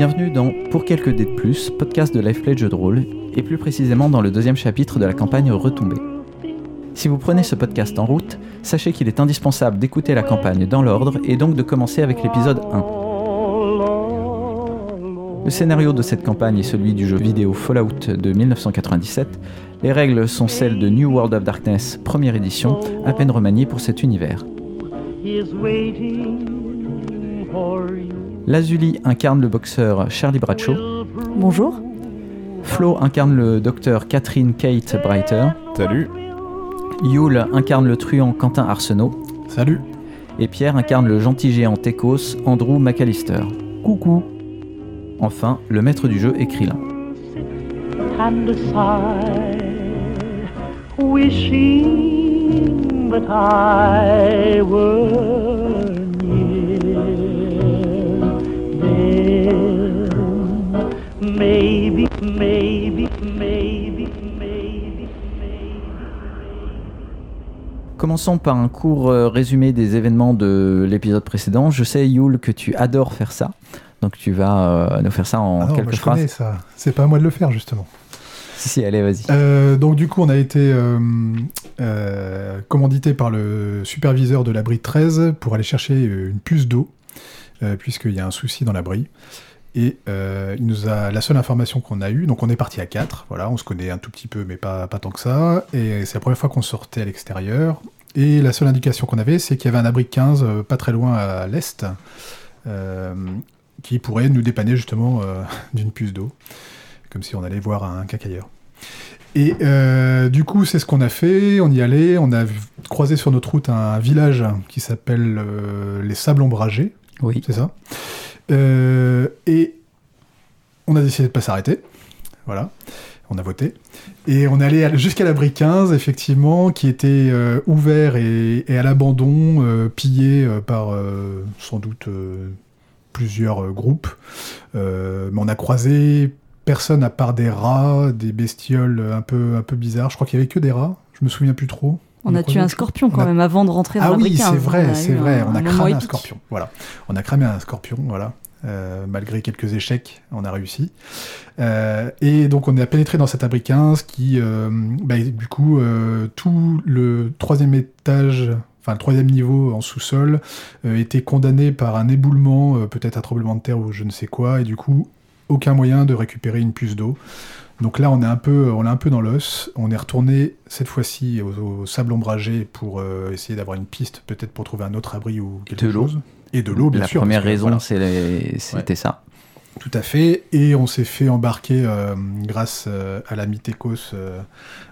Bienvenue dans Pour quelques dés de plus, podcast de Lifeplay de jeu de rôle, et plus précisément dans le deuxième chapitre de la campagne Retombée. Si vous prenez ce podcast en route, sachez qu'il est indispensable d'écouter la campagne dans l'ordre et donc de commencer avec l'épisode 1. Le scénario de cette campagne est celui du jeu vidéo Fallout de 1997. Les règles sont celles de New World of Darkness, première édition, à peine remaniée pour cet univers. Lazuli incarne le boxeur Charlie Bradshaw. Bonjour. Flo incarne le docteur Catherine Kate Breiter. Salut. Yule incarne le truand Quentin Arsenault. Salut. Et Pierre incarne le gentil géant Tekos Andrew McAllister. Coucou. Enfin, le maître du jeu and a sigh, wishing that I were maybe, maybe, maybe, maybe, maybe. Commençons par un court euh, résumé des événements de l'épisode précédent. Je sais, Yule, que tu adores faire ça. Donc tu vas euh, nous faire ça en Ah non, quelques moi, je phrases. connais ça. C'est pas à moi de le faire, justement. Si, si, allez, vas-y. Euh, donc, du coup, on a été euh, euh, commandité par le superviseur de l'abri 13 pour aller chercher une puce d'eau, euh, puisqu'il y a un souci dans l'abri. Et euh, il nous a la seule information qu'on a eue, donc on est parti à 4, voilà, on se connaît un tout petit peu, mais pas, pas tant que ça. Et c'est la première fois qu'on sortait à l'extérieur. Et la seule indication qu'on avait, c'est qu'il y avait un abri 15 euh, pas très loin à l'est, euh, qui pourrait nous dépanner justement d'une puce d'eau, comme si on allait voir un cacailleur. Et du coup, c'est ce qu'on a fait. On y allait. On a croisé sur notre route un village qui s'appelle les Sables Ombragés. Oui. C'est ça? Euh, et on a décidé de pas s'arrêter. Voilà. On a voté. Et on est allé jusqu'à l'abri 15, effectivement, qui était euh, ouvert et, à l'abandon, euh, pillé par sans doute plusieurs groupes. Mais on a croisé personne à part des rats, des bestioles un peu, un peu bizarres. Je crois qu'il y avait que des rats. Je me souviens plus trop. On a tué un scorpion On quand a- même avant de rentrer dans ah oui, 15. c'est vrai, a c'est vrai. On a un cramé un scorpion. Voilà. On a cramé un scorpion, voilà. Euh, malgré quelques échecs, on a réussi. Euh, et donc on a pénétré dans cet abri 15 qui, euh, bah, du coup, tout le troisième étage, enfin le troisième niveau en sous-sol, était condamné par un éboulement, peut-être un tremblement de terre ou je ne sais quoi, et du coup, aucun moyen de récupérer une puce d'eau. Donc là, on est un peu, on est un peu dans l'os. On est retourné cette fois-ci au, au sable ombragé pour euh, essayer d'avoir une piste, peut-être pour trouver un autre abri ou quelque De chose. Et de l'eau, bien La sûr. première parce que, raison, voilà. c'était ça. Tout à fait. Et on s'est fait embarquer euh, grâce euh, à l'ami Tekos, euh,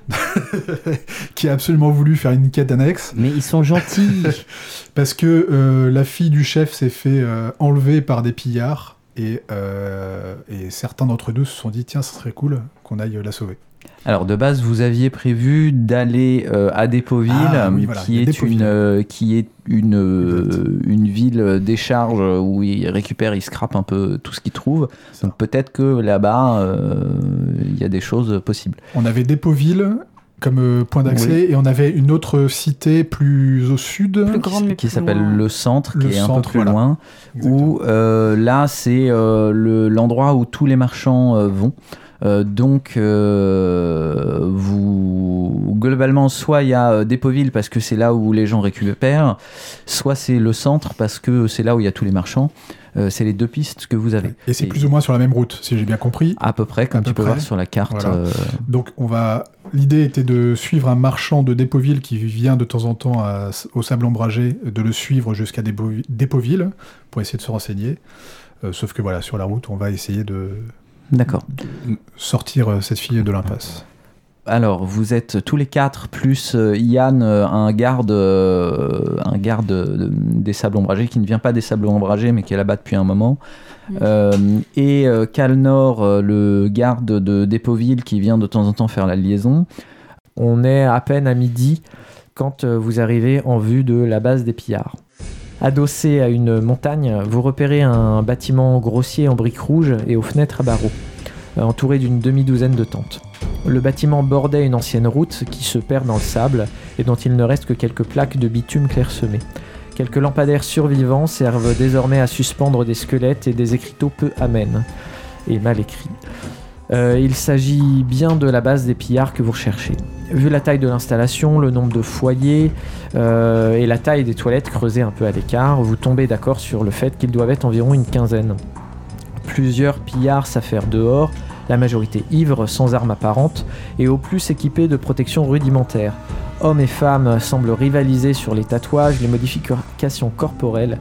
qui a absolument voulu faire une quête annexe. Mais ils sont gentils. Parce que la fille du chef s'est fait enlever par des pillards. Et, euh, et certains d'entre eux se sont dit tiens, ça serait cool qu'on aille la sauver. Alors de base, vous aviez prévu d'aller euh, à Dépoville, Ah, oui, voilà, il y qui, est une, euh, qui est une, euh, une ville décharge où il récupère, il scrape un peu tout ce qu'il trouve. Ça. Donc peut-être que là-bas, euh, il y a des choses possibles. On avait Dépoville comme euh, point d'accès et on avait une autre cité plus au sud. Plus grande, mais qui s'appelle le centre, Le qui est un centre, peu plus voilà. loin, Exactement. où euh, là c'est euh, le- l'endroit où tous les marchands euh, vont. Euh, donc, euh, vous globalement, soit il y a euh, Dépoville parce que c'est là où les gens récupèrent, soit c'est le centre parce que c'est là où il y a tous les marchands. Euh, c'est les deux pistes que vous avez. Et c'est plus ou moins sur la même route, si j'ai bien compris. à peu près, comme tu peu peux près. voir sur la carte. Voilà. euh, Donc on va. L'idée était de suivre un marchand de Dépoville qui vient de temps en temps à- au sable ombragé, de le suivre jusqu'à Dépoville pour essayer de se renseigner. Euh, sauf que voilà, sur la route, on va essayer de D'accord. sortir cette fille de l'impasse. Alors, vous êtes tous les quatre, plus euh, Yann, euh, un garde, euh, un garde euh, des sables ombragés, qui ne vient pas des sables ombragés, mais qui est là-bas depuis un moment. Euh, et euh, Calnor, le garde de Dépoville, qui vient de temps en temps faire la liaison. On est à peine à midi quand vous arrivez en vue de la base des pillards. Adossé à une montagne, vous repérez un bâtiment grossier en briques rouges et aux fenêtres à barreaux, entouré d'une demi-douzaine de tentes. Le bâtiment bordait une ancienne route qui se perd dans le sable et dont il ne reste que quelques plaques de bitume clairsemées. Quelques lampadaires survivants servent désormais à suspendre des squelettes et des écriteaux peu amènes et mal écrits. Euh, il s'agit bien de la base des pillards que vous recherchez. Vu la taille de l'installation, le nombre de foyers euh, et la taille des toilettes creusées un peu à l'écart, vous tombez d'accord sur le fait qu'ils doivent être environ une quinzaine. Plusieurs pillards s'affairent dehors, la majorité ivres, sans armes apparentes et au plus équipés de protections rudimentaires. Hommes et femmes semblent rivaliser sur les tatouages, les modifications corporelles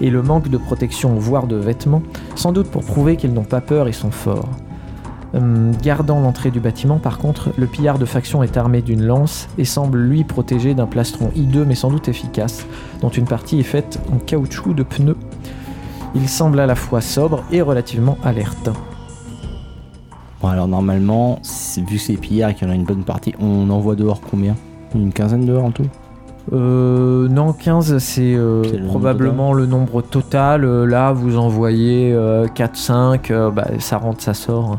et le manque de protection, voire de vêtements, sans doute pour prouver qu'ils n'ont pas peur et sont forts. Hum, gardant l'entrée du bâtiment, par contre, le pillard de faction est armé d'une lance et semble lui protégé d'un plastron hideux mais sans doute efficace, dont une partie est faite en caoutchouc de pneus. Il semble à la fois sobre et relativement alerte. Bon, alors normalement, vu que c'est pillards et qu'il y en a une bonne partie, on envoie dehors combien? Une quinzaine dehors en tout? Euh, non, 15, c'est euh, probablement le nombre total. Euh, là, vous envoyez euh, 4-5, euh, bah, ça rentre, ça sort.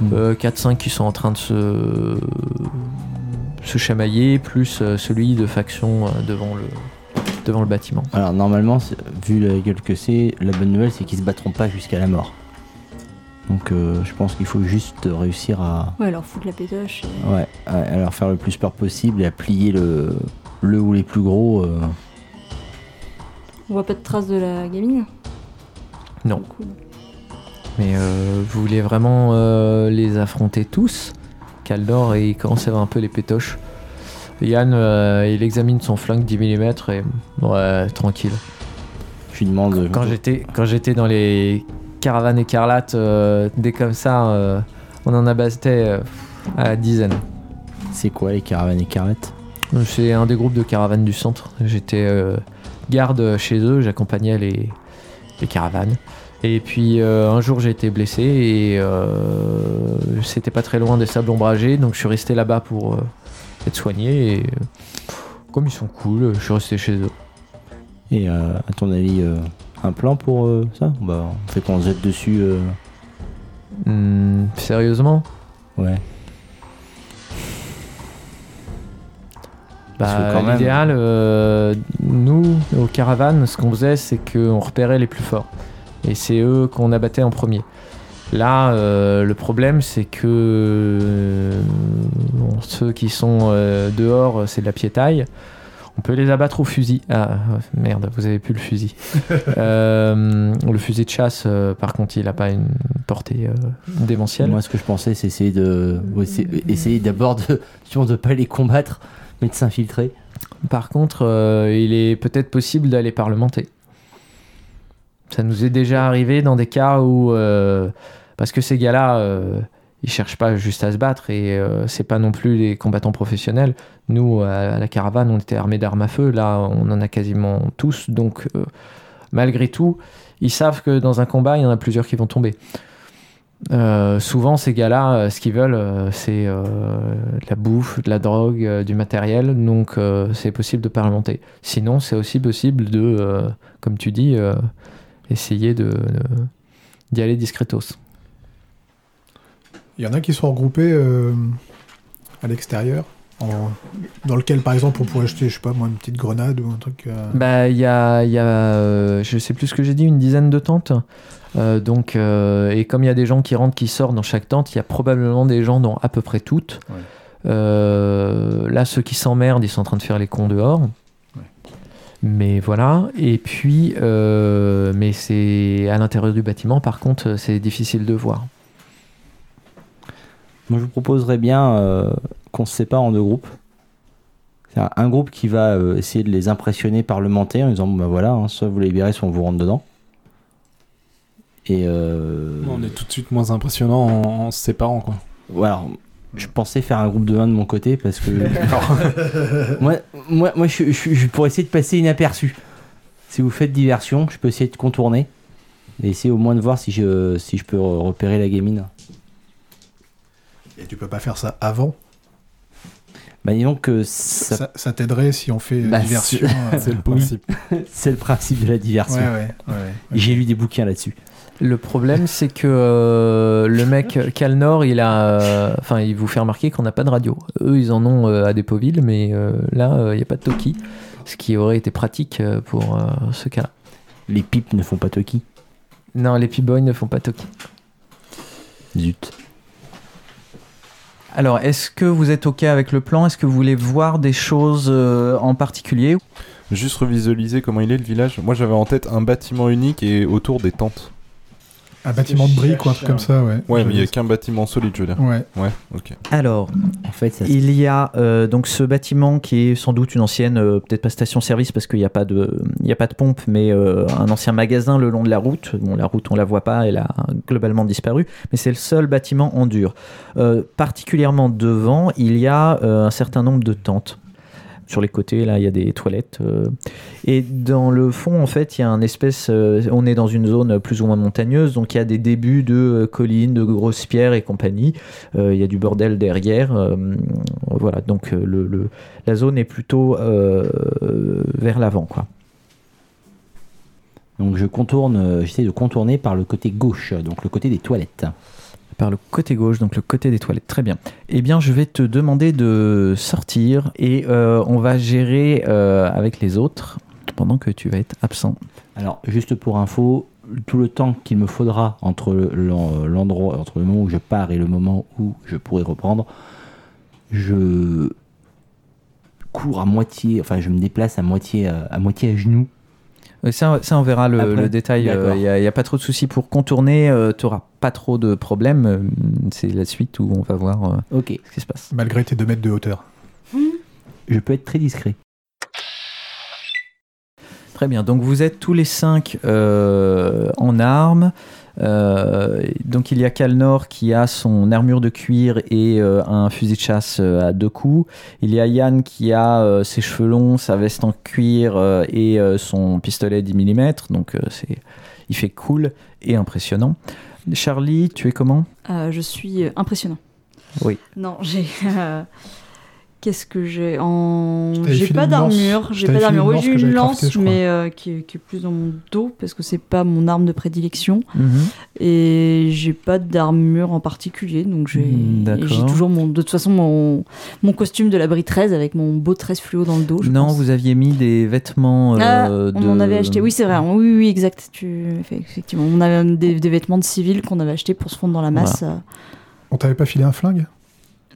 Hmm. Euh, 4-5 qui sont en train de se, se chamailler, plus celui de faction devant, le, devant le bâtiment. Alors normalement, vu la gueule que c'est, la bonne nouvelle c'est qu'ils se battront pas jusqu'à la mort. Donc euh, je pense qu'il faut juste réussir à, Ouais, alors foutre la pétoche. et- ouais, à, leur faire le plus peur possible et à plier le, le ou les plus gros. euh. On voit pas de traces de la gamine? Non. Cool. Mais euh, vous voulez vraiment euh, les affronter tous? Caldor, il commence à avoir un peu les pétoches. Yann, euh, il examine son flingue 10 mm et ouais, tranquille. Je lui demande. Quand j'étais quand j'étais dans les caravanes écarlates, euh, dès comme ça, euh, on en abattait euh, à dizaines. C'est quoi les caravanes et carrettes C'est un des groupes de caravanes du centre. J'étais euh, garde chez eux, j'accompagnais les, les caravanes. Et puis euh, un jour j'ai été blessé et euh, c'était pas très loin des sables ombragés, donc je suis resté là-bas pour être soigné. Et comme ils sont cool, je suis resté chez eux. Et à ton avis, euh, un plan pour euh, ça Bah, on fait qu'on se jette dessus. euh, Hmm, sérieusement? Ouais. Parce que Bah, même- L'idéal, euh, nous, aux caravanes, ce qu'on faisait, c'est qu'on repérait les plus forts. Et c'est eux qu'on abattait en premier. Là, euh, le problème, c'est que euh, bon, ceux qui sont euh, dehors, c'est de la piétaille. On peut les abattre au fusil. Ah, merde, vous avez plus le fusil. Euh, le fusil de chasse, euh, par contre, il n'a pas une portée euh, démentielle. Moi, ce que je pensais, c'est essayer de, essayer d'abord de, de pas les combattre, mais de s'infiltrer. Par contre, euh, il est peut-être possible d'aller parlementer. Ça nous est déjà arrivé dans des cas où, euh, parce que ces gars-là, euh, ils cherchent pas juste à se battre et euh, c'est pas non plus des combattants professionnels. Nous, à, la caravane, on était armés d'armes à feu. Là, on en a quasiment tous. Donc, euh, malgré tout, ils savent que dans un combat, il y en a plusieurs qui vont tomber. Euh, souvent, ces gars-là, euh, ce qu'ils veulent, c'est de la bouffe, de la drogue, du matériel. Donc, c'est possible de parlementer. Sinon, c'est aussi possible de, comme tu dis, essayer d'y aller discretos. Il y en a qui sont regroupés euh, à l'extérieur, en- dans lequel par exemple on pourrait acheter, je sais pas moi, une petite grenade ou un truc. euh, Bah, il y a, il y a euh, je sais plus ce que j'ai dit, une dizaine de tentes. Euh, donc, euh, et comme il y a des gens qui rentrent, qui sortent dans chaque tente, il y a probablement des gens dans à peu près toutes. Ouais. Euh, là, ceux qui s'emmerdent, ils sont en train de faire les cons dehors. Ouais. Mais voilà. Et puis, euh, mais c'est à l'intérieur du bâtiment. Par contre, c'est difficile de voir. Moi, je vous proposerais bien euh, qu'on se sépare en deux groupes. C'est un, un groupe qui va euh, essayer de les impressionner parlementer en disant bon, bah voilà, hein, soit vous les libérez, soit on vous rentre dedans. Et euh, On est tout de suite moins impressionnant en, en se séparant, quoi. ouais, alors, je pensais faire un groupe de 1 de mon côté parce que moi, moi, moi je, je, je pourrais essayer de passer inaperçu. Si vous faites diversion, je peux essayer de contourner et essayer au moins de voir si je, si je peux repérer la gamine. Et tu peux pas faire ça avant. Bah disons que ça- Ça, ça t'aiderait si on fait euh, Bah, diversion. euh, C'est le ouais. principe. c'est le principe de la diversion. Ouais, ouais, ouais, ouais. J'ai lu des bouquins là-dessus. Le problème, c'est que euh, le mec Calnor, il a, euh, enfin, il vous fait remarquer qu'on n'a pas de radio. Eux, ils en ont euh, à Dépoville, mais euh, là, il n'y a pas de Toki, ce qui aurait été pratique euh, pour euh, ce cas-là. Les pipes ne font pas Toki. Non, les P-Boys ne font pas Toki. Zut. Alors, est-ce que vous êtes OK avec le plan? Est-ce que vous voulez voir des choses euh, en particulier? Juste revisualiser comment il est le village. Moi j'avais en tête un bâtiment unique et autour des tentes. Un bâtiment de briques ou un truc comme ça, ouais. Ouais, mais il y a qu'un bâtiment solide, je veux dire. Ouais. Ouais, ok. Alors, En fait, ça il y a euh, donc ce bâtiment qui est sans doute une ancienne, euh, peut-être pas station-service parce qu'il n'y a pas de, il y a pas de pompe, mais euh, un ancien magasin le long de la route. Bon, la route on la voit pas, elle a globalement disparu, mais c'est le seul bâtiment en dur. Euh, particulièrement devant, il y a euh, un certain nombre de tentes. Sur les côtés, là, il y a des toilettes. euh, et dans le fond, en fait, il y a un espèce. euh, on est dans une zone plus ou moins montagneuse, donc il y a des débuts de euh, collines, de grosses pierres et compagnie. Il y a du bordel derrière. voilà, donc la zone est plutôt vers l'avant, quoi. Donc je contourne, j'essaie de contourner par le côté gauche, donc le côté des toilettes. Par le côté gauche, donc le côté des toilettes. Très bien. Eh bien, je vais te demander de sortir et euh, on va gérer euh, avec les autres pendant que tu vas être absent. Alors, juste pour info, tout le temps qu'il me faudra entre le- l'en- l'endroit, entre le moment où je pars et le moment où je pourrai reprendre, je cours à moitié, enfin, je me déplace à moitié, euh, à moitié à genoux. Euh, Ça, ça, on verra le, détail. Il n'y a, y a pas trop de soucis pour contourner. tu n'auras pas trop de problèmes. euh, C'est la suite où on va voir euh, ce qui se passe. Malgré tes 2 mètres de hauteur. je peux être très discret. Très bien. Donc vous êtes tous les cinq euh, en armes. Euh, donc il y a Kalnor qui a son armure de cuir et euh, un fusil de chasse euh, à deux coups. Il y a Yann qui a ses cheveux longs, sa veste en cuir et son pistolet 10 mm. Donc c'est, il fait cool et impressionnant. Charlie, tu es comment? Je suis impressionnant. Oui. Non, j'ai. Qu'est-ce que j'ai en J'ai pas d'armure, j'ai pas d'armure. une Oui, lance j'ai une lance, mais euh, qui, est, qui est plus dans mon dos parce que c'est pas mon arme de prédilection. Mhm. Et j'ai pas d'armure en particulier, donc j'ai Mm, j'ai toujours mon, de toute façon mon, mon costume de l'abri 13 avec mon beau 13 fluo dans le dos. je Non, pense. vous aviez mis des vêtements. euh, Ah, on en avait acheté. Oui, c'est vrai. Oui, oui, exact. Tu... Effectivement, on avait des, des vêtements de civil qu'on avait achetés pour se fondre dans la masse. euh. On t'avait pas filé un flingue?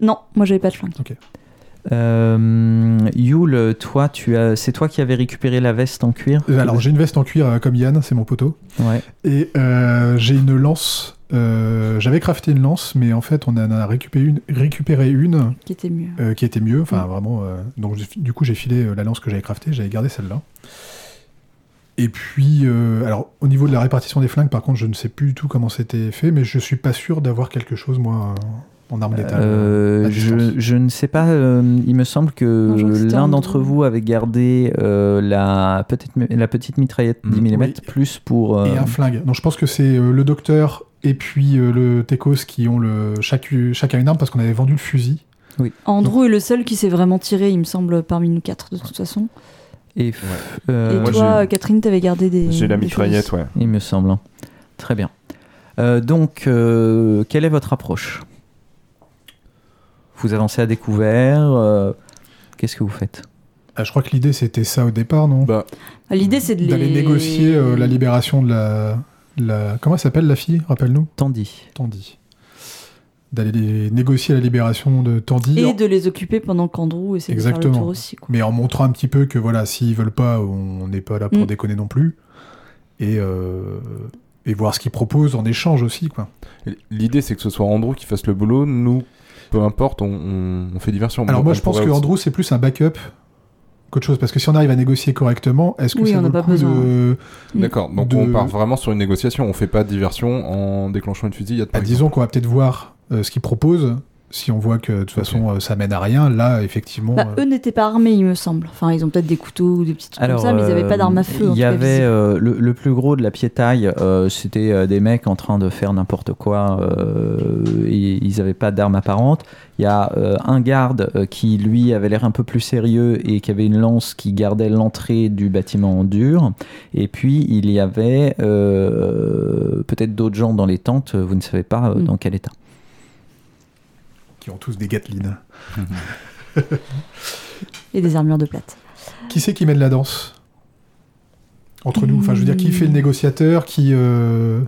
Non, moi j'avais pas de flingue. Euh, Yule, toi, tu as, c'est toi qui avais récupéré la veste en cuir. Euh, Alors j'ai une veste en cuir euh, comme Yann, c'est mon poteau. Ouais. Et euh, j'ai une lance. euh, J'avais crafté une lance, mais en fait on en a récupéré une, récupéré une Qui était mieux. euh, qui était mieux. Enfin vraiment. euh, donc du coup j'ai filé euh, la lance que j'avais craftée, j'avais gardé celle-là. Et puis, euh, alors au niveau de la répartition des flingues, par contre, je ne sais plus du tout comment c'était fait, mais je suis pas sûr d'avoir quelque chose moi en arme létale. Euh, à je, ne sais pas. euh, il me semble que Non, l'un en d'entre vous avait gardé euh, la, petite, la petite mitraillette 10 Mm. Oui. plus pour. euh, Et un flingue. Donc je pense que c'est euh, le docteur et puis euh, le Tekos qui ont le, chacun une arme parce qu'on avait vendu le fusil. Andrew est le seul qui s'est vraiment tiré, il me semble, parmi nous quatre de toute façon. et f- euh, Et moi, toi, j'ai- Catherine, t'avais gardé des. J'ai la mitraillette, ouais. il me semble. hein. Très bien. Euh, donc, euh, quelle est votre approche? Vous avancez à découvert. euh, Qu'est-ce que vous faites? Ah, je crois que l'idée c'était ça au départ, non? Bah, Ah, L'idée, c'est de les... D'aller négocier euh, la libération de la, la... Comment elle s'appelle la fille? Rappelle-nous. Tandy. Tandy. D'aller les- négocier la libération de Tandy. Et en- de les occuper pendant qu'Andrew essaie de faire le Exactement. tour aussi. Quoi. Mais en montrant un petit peu que voilà, s'ils veulent pas, on n'est pas là pour Mm. déconner non plus. Et, euh, et voir ce qu'ils proposent en échange aussi, quoi. l'idée c'est que ce soit Andrew qui fasse le boulot. Nous, peu importe, on, on- on fait diversion. Alors On moi, je pense que aussi- Andrew, c'est plus un backup qu'autre chose. Parce que si on arrive à négocier correctement, est-ce que Oui, ça on vaut n'a le pas coup besoin. de... D'accord, donc de- on part vraiment sur une négociation. On fait pas de diversion en déclenchant une fusillade. Bah, disons qu'on va peut-être voir euh, ce qu'ils proposent. Si on voit que de toute façon euh, ça mène à rien, là effectivement. Bah, euh, eux n'étaient pas armés, il me semble. Enfin, ils ont peut-être des couteaux ou des petits trucs Alors, comme ça, mais ils n'avaient euh, pas d'armes à feu. en Il y cas, avait euh, le, le plus gros de la piétaille, euh, c'était euh, des mecs en train de faire n'importe quoi. euh, et ils n'avaient pas d'armes apparentes. Il y a euh, un garde euh, qui, lui, avait l'air un peu plus sérieux et qui avait une lance qui gardait l'entrée du bâtiment en dur. Et puis, il y avait euh, peut-être d'autres gens dans les tentes, vous ne savez pas euh, Mm. dans quel état. Qui ont tous des Gatlin. Et des armures de plate. Qui c'est qui mène la danse Entre nous, enfin je veux dire, qui fait le négociateur, qui... euh,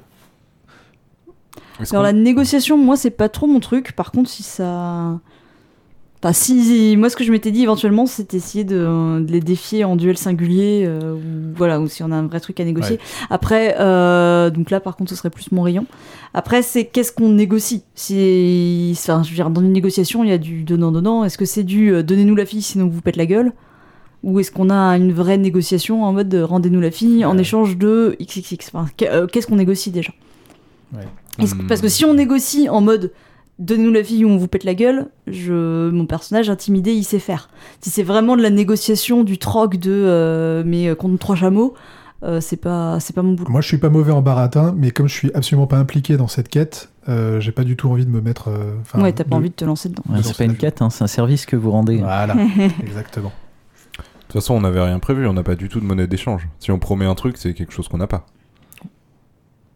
Alors la négociation, moi, c'est pas trop mon truc. Par contre, si ça... Enfin, si, moi, ce que je m'étais dit éventuellement, c'est essayer de, de les défier en duel singulier, euh, ou voilà, ou si on a un vrai truc à négocier. Après, euh, donc là, par contre, ce serait plus mon rayon. Après, c'est qu'est-ce qu'on négocie? Si, enfin, je veux dire, dans une négociation, il y a du donnant-donnant. Est-ce que c'est du euh, donnez-nous la fille, sinon vous pète la gueule? Ou est-ce qu'on a une vraie négociation en mode de rendez-nous la fille en Ouais. échange de XXX enfin, qu'est- Qu'est-ce qu'on négocie déjà? Est-ce que- Hmm. Parce que si on négocie en mode donnez-nous la fille ou on vous pète la gueule, je, mon personnage intimidé, il sait faire. Si c'est vraiment de la négociation, du troc de euh, mais euh, contre trois chameaux, euh, c'est pas c'est pas mon boulot. Moi je suis pas mauvais en baratin, mais comme je suis absolument pas impliqué dans cette quête, euh, j'ai pas du tout envie de me mettre... euh, ouais, t'as pas de- envie de te lancer dedans. Ouais, c'est pas une quête, hein, c'est un service que vous rendez. Voilà, exactement. De toute façon, on n'avait rien prévu, on n'a pas du tout de monnaie d'échange. Si on promet un truc, c'est quelque chose qu'on n'a pas.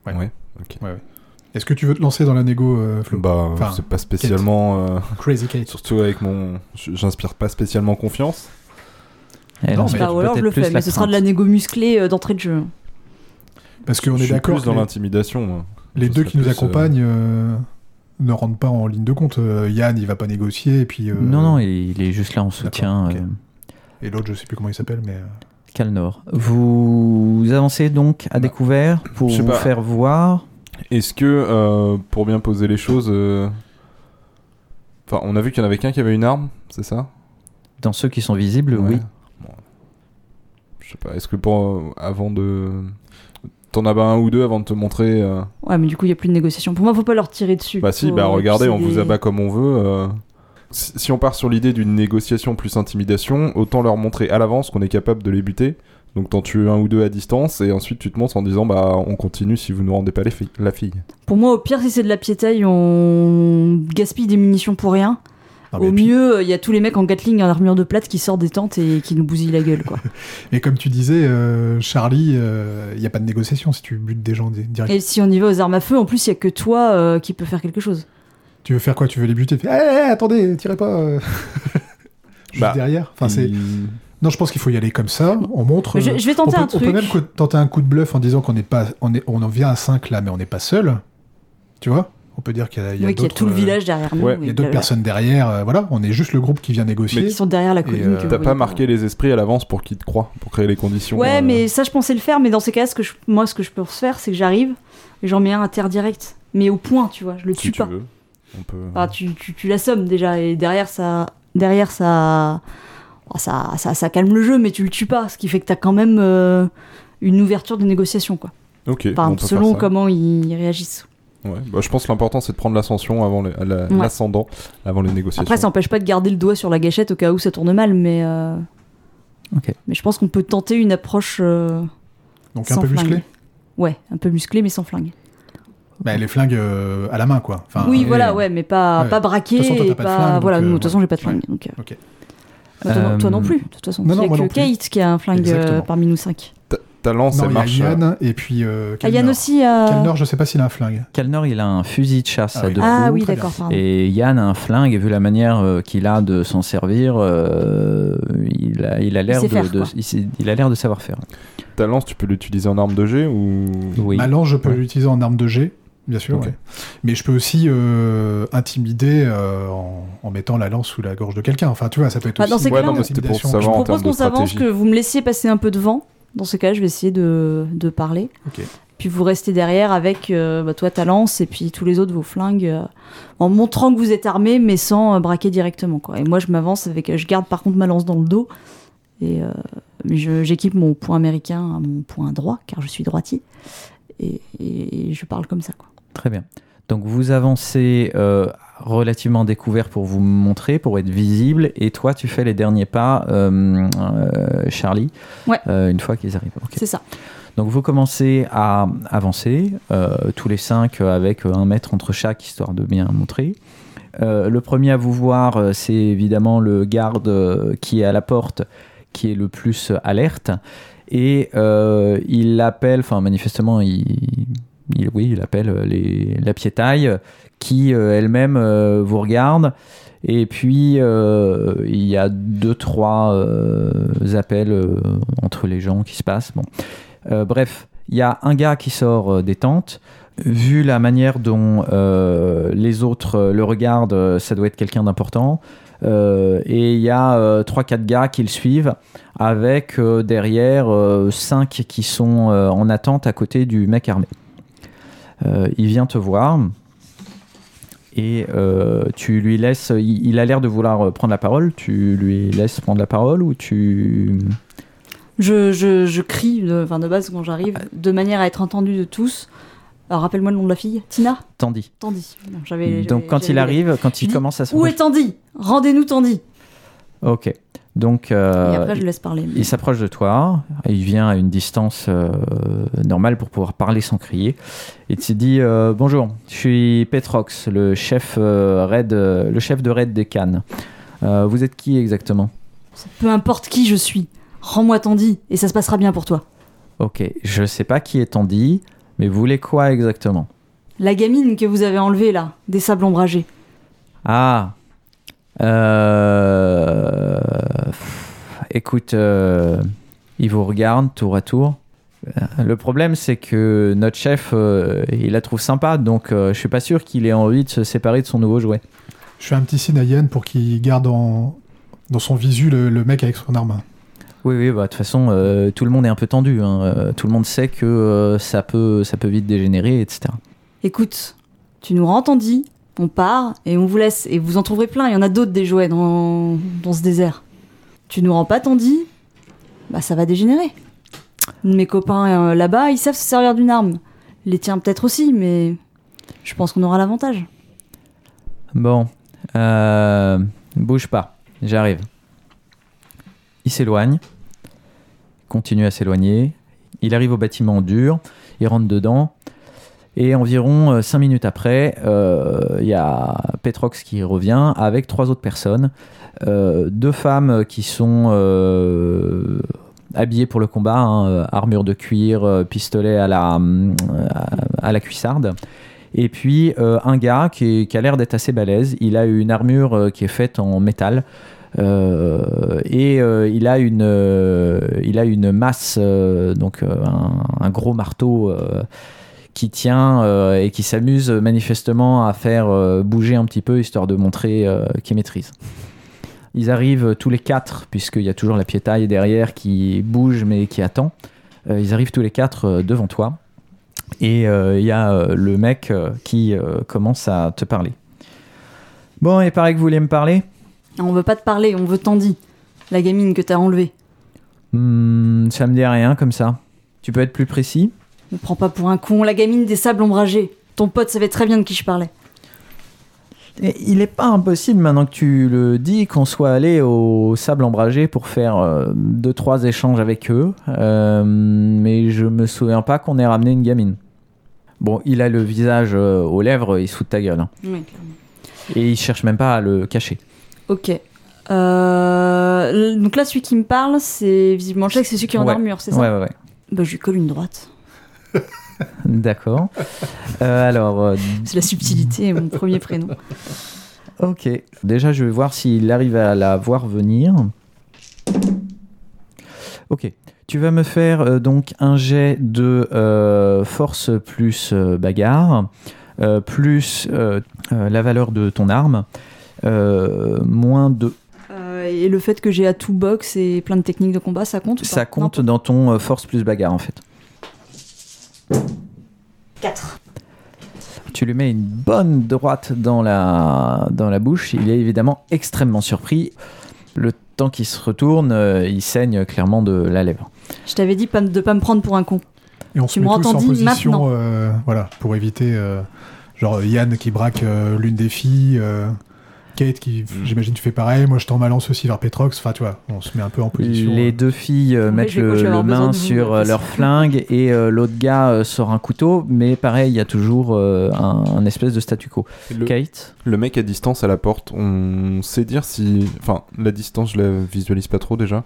Ouais. ok. Est-ce que tu veux te lancer dans la négo, euh, Flo Bah, Enfin, c'est pas spécialement. euh, Crazy Kate. surtout avec mon. J'inspire pas spécialement confiance. Elle Non, mais- Bah, ou alors je le fais, mais ce sera de la négo musclée euh, d'entrée de jeu. Parce qu'on Je est d'accord plus dans l'intimidation. les deux qui nous euh, accompagnent euh, ne rentrent pas en ligne de compte. Euh, Yann, il va pas négocier, et puis... euh, Non, non, il, il est juste là en soutien. euh, Et l'autre, je sais plus comment il s'appelle, mais... Calnor. Vous avancez donc à Bah, découvert pour vous pas. faire voir. Est-ce que, euh, pour bien poser les choses. euh, Enfin, on a vu qu'il y en avait qu'un qui avait une arme, c'est ça? Dans ceux qui sont visibles, Ouais. oui. Bon. Je sais pas, est-ce que pour. Avant de. T'en as un ou deux avant de te montrer. euh, Ouais, mais du coup, il y a plus de négociation. Pour moi, faut pas leur tirer dessus. Bah si, Faut- bah regardez, c'est on vous des- abat comme on veut. euh. Si, si on part sur l'idée d'une négociation plus intimidation, autant leur montrer à l'avance qu'on est capable de les buter. Donc t'en tues un ou deux à distance et ensuite tu te montres en disant bah on continue si vous ne rendez pas les la fille. Pour moi, au pire, si c'est de la piétaille, on gaspille des munitions pour rien. non, mais Au mieux, il y a tous les mecs en Gatling en armure de plate qui sortent des tentes et qui nous bousillent la gueule, quoi. Et comme tu disais, euh, Charlie, il n'y a pas de négociation si tu butes des gens di- direct. et si on y va aux armes à feu, en plus, il y a que toi euh, qui peut faire quelque chose. Tu veux faire quoi? Tu veux les buter? Fais, Eh, eh, attendez, tirez pas euh. Juste Bah, derrière. Enfin, c'est... Il- Non, je pense qu'il faut y aller comme ça. On montre. Je, je vais on tenter peut, un on truc. peut même co- tenter un coup de bluff en disant qu'on n'est pas, on est, on en vient à 5 là, mais on n'est pas seul. Tu vois? On peut dire qu'il y a, il y a oui, qu'il y a tout le euh, village derrière nous. ouais, Il y a d'autres personnes derrière. euh, voilà, on est juste le groupe qui vient négocier. Qui sont derrière la colline. euh, T'as pas marqué les esprits à l'avance pour qu'ils te croient, pour créer les conditions. Ouais, euh, mais ça, je pensais le faire, mais dans ces cas, ce que je- moi, ce que je peux faire, c'est que j'arrive et j'en mets un à terre direct. Mais au point, tu vois, je le si tue tu pas. veux. On peut. Enfin, tu, tu, tu l'assommes déjà, et derrière, ça, derrière ça, ça, ça, ça calme le jeu, mais tu le tues pas, ce qui fait que t'as quand même euh, une ouverture de négociation, quoi. Ok. Peut faire selon ça. comment ils réagissent. Ouais, bah, je pense que l'important c'est de prendre l'ascension avant les- la- Ouais. l'ascendant avant les négociations. Après, ça n'empêche pas de garder le doigt sur la gâchette au cas où ça tourne mal, mais. euh, Ok. Mais je pense qu'on peut tenter une approche. euh, Donc un peu musclé. flingue. Ouais, un peu musclé, mais sans flingue. Bah, les flingues euh, à la main, quoi. Enfin, oui, voilà, ouais, mais pas, Ouais. pas braqué. De toute façon, toi, pas de flingue, voilà, euh, nous, de toute façon, j'ai pas de ouais. flingue. Donc, euh, Ok. Toi, non- toi non Euh, plus, de toute façon. non, Il non, y a moi que non. Kate qui a un flingue euh, Exactement. parmi nous cinq. Ta- Ta lance, Non, elle il y a marche. euh, Yann et puis euh, Ah, Yann Kalnor. aussi je sais pas s'il a un flingue. Kalnor, il a un fusil de chasse Ah à oui. deux Ah coups. oui, très d'accord. Et Yann a un flingue, et vu la manière qu'il a de s'en servir, euh, il a il a l'air de, savoir faire. Ta lance, tu peux l'utiliser en arme de jet ou. Oui. Ma lance, je peux Ouais. l'utiliser en arme de jet, bien sûr. Ok. ouais. Mais je peux aussi euh, intimider euh, en, en mettant la lance sous la gorge de quelqu'un. Enfin, tu vois, ça peut être Bah, aussi. dans ces Ouais, cas-là, non, mais pour savoir Je propose qu'on s'avance, que vous me laissiez passer un peu devant. Dans ce cas, je vais essayer de, de parler. Puis vous restez derrière avec euh, bah, toi ta lance et puis tous les autres vos flingues, euh, en montrant que vous êtes armés, mais sans euh, braquer directement. Quoi. Et moi, je m'avance avec, je garde par contre ma lance dans le dos et euh, j'équipe mon point américain à mon point droit, car je suis droitier. Et, et je parle comme ça. Quoi. Très bien. Donc vous avancez euh, relativement découvert pour vous montrer, pour être visible, et toi tu fais les derniers pas, euh, euh, Charlie, Ouais. une fois qu'ils arrivent. C'est ça. Donc vous commencez à avancer, tous les cinq avec un mètre entre chaque, histoire de bien montrer. Le premier à vous voir, c'est évidemment le garde qui est à la porte, qui est le plus alerte. Et il appelle, enfin manifestement, il, il- oui, il appelle euh, les, la piétaille, qui euh, elle-même euh, vous regarde. Et puis, il y a deux, trois appels entre les gens qui se passent. Bon. Bref, il y a un gars qui sort des tentes. Vu la manière dont les autres le regardent, ça doit être quelqu'un d'important. Et il y a euh, 3-4 gars qui le suivent, avec derrière 5 qui sont en attente à côté du mec armé. Euh, il vient te voir et euh, tu lui laisses. Il, il a l'air de vouloir euh, prendre la parole. Tu lui laisses prendre la parole ou tu. Je, je, je crie, de, enfin de base quand j'arrive, de manière à être entendu de tous. Alors rappelle-moi le nom de la fille. Tina? Tandy. Tandy. Non, Donc quand il arrive, quand il dis, commence à se Où est Tandy? Rendez-nous Tandy. Ok. Donc Et euh, après je laisse parler. il s'approche de toi. Il vient à une distance euh, normale pour pouvoir parler sans crier. Il te dit euh, bonjour. Je suis Petrox, le chef raid, le chef de raid des Cannes. Vous êtes qui exactement? Peu importe qui je suis, rends-moi Tandy et ça se passera bien pour toi. Ok. Je sais pas qui est Tandy, mais vous voulez quoi exactement? La gamine que vous avez enlevée là, des sables ombragés. Ah. Euh... Écoute, euh, il vous regarde tour à tour. Le problème, c'est que notre chef, euh, il la trouve sympa, donc euh, je suis pas sûr qu'il ait envie de se séparer de son nouveau jouet. Je fais un petit signe à Yen pour qu'il garde en- dans son visu le, le mec avec son arme. Oui, oui, bah, de toute façon, euh, tout le monde est un peu tendu. hein. Euh, tout le monde sait que euh, ça, peut, ça peut vite dégénérer, etc. Écoute, tu nous rends Tandy, on part et on vous laisse. Et vous en trouverez plein, il y en a d'autres des jouets dans, ce désert. Tu nous rends pas Tandy, bah ça va dégénérer. Mes copains euh, là-bas, ils savent se servir d'une arme. Les tiens peut-être aussi, mais je pense qu'on aura l'avantage. Bon, euh, bouge pas, j'arrive. Il s'éloigne, continue à s'éloigner. Il arrive au bâtiment dur, il rentre dedans. Et environ 5 minutes après, euh, il y a Petrox qui revient avec trois autres personnes. Euh, deux femmes qui sont euh, habillées pour le combat, hein, euh, armure de cuir, euh, pistolet à la, hum, à, la cuissarde. Et puis euh, un gars qui, a l'air d'être assez balèze. Il a une armure euh, qui est faite en métal. Euh, et euh, il, a une, euh, il a une masse, euh, donc euh, un, gros marteau euh, qui tient euh, et qui s'amuse manifestement à faire euh, bouger un petit peu histoire de montrer euh, qu'il maîtrise. Ils arrivent tous les quatre, puisqu'il y a toujours la piétaille derrière qui bouge mais qui attend. Ils arrivent tous les quatre devant toi. Et il y a le mec qui commence à te parler. Bon, il paraît que vous voulez me parler? On veut pas te parler, on veut Tandy, la gamine que t'as enlevée. Hmm, Ça me dit rien comme ça. Tu peux être plus précis? Ne prends pas pour un con, la gamine des sables ombragés. Ton pote savait très bien de qui je parlais. Et il n'est pas impossible, maintenant que tu le dis, qu'on soit allé au sable embragé pour faire euh, deux, trois échanges avec eux. Euh, mais je me souviens pas qu'on ait ramené une gamine. Bon, il a le visage euh, aux lèvres, il se fout de ta gueule. hein. Oui, clairement. Et il cherche même pas à le cacher. Ok. Euh, donc là, celui qui me parle, c'est visiblement le c'est celui qui est en Ouais. armure, c'est ça Ouais, ouais, ouais. Bah, je lui colle une droite. D'accord. Euh, alors, euh, C'est la subtilité, mon premier prénom. ok. Déjà, je vais voir s'il arrive à la voir venir. Ok. Tu vas me faire euh, donc un jet de euh, force plus euh, bagarre, euh, plus euh, euh, la valeur de ton arme, euh, moins 2. Euh, et le fait que j'ai à tout box et plein de techniques de combat, ça compte ou pas? Ça compte dans ton euh, force plus bagarre en fait. 4. Tu lui mets une bonne droite dans la, dans la bouche. Il est évidemment extrêmement surpris. Le temps qu'il se retourne, euh, il saigne clairement de la lèvre. Je t'avais dit pas, de pas me prendre pour un con. Et on Tu se me met tous en entendis position maintenant euh, voilà, pour éviter euh, Genre Yann qui braque euh, l'une des filles, euh, Kate qui, j'imagine, tu fais pareil. Moi, je t'en balance aussi vers Petrox. Enfin, tu vois, on se met un peu en position. Les euh. deux filles euh, mettent le, le main sur euh, leur flingue et euh, l'autre gars euh, sort un couteau, mais pareil, il y a toujours euh, un, un espèce de statu quo. Le, Kate? le mec à distance à la porte, on sait dire si. Enfin, la distance, je la visualise pas trop déjà.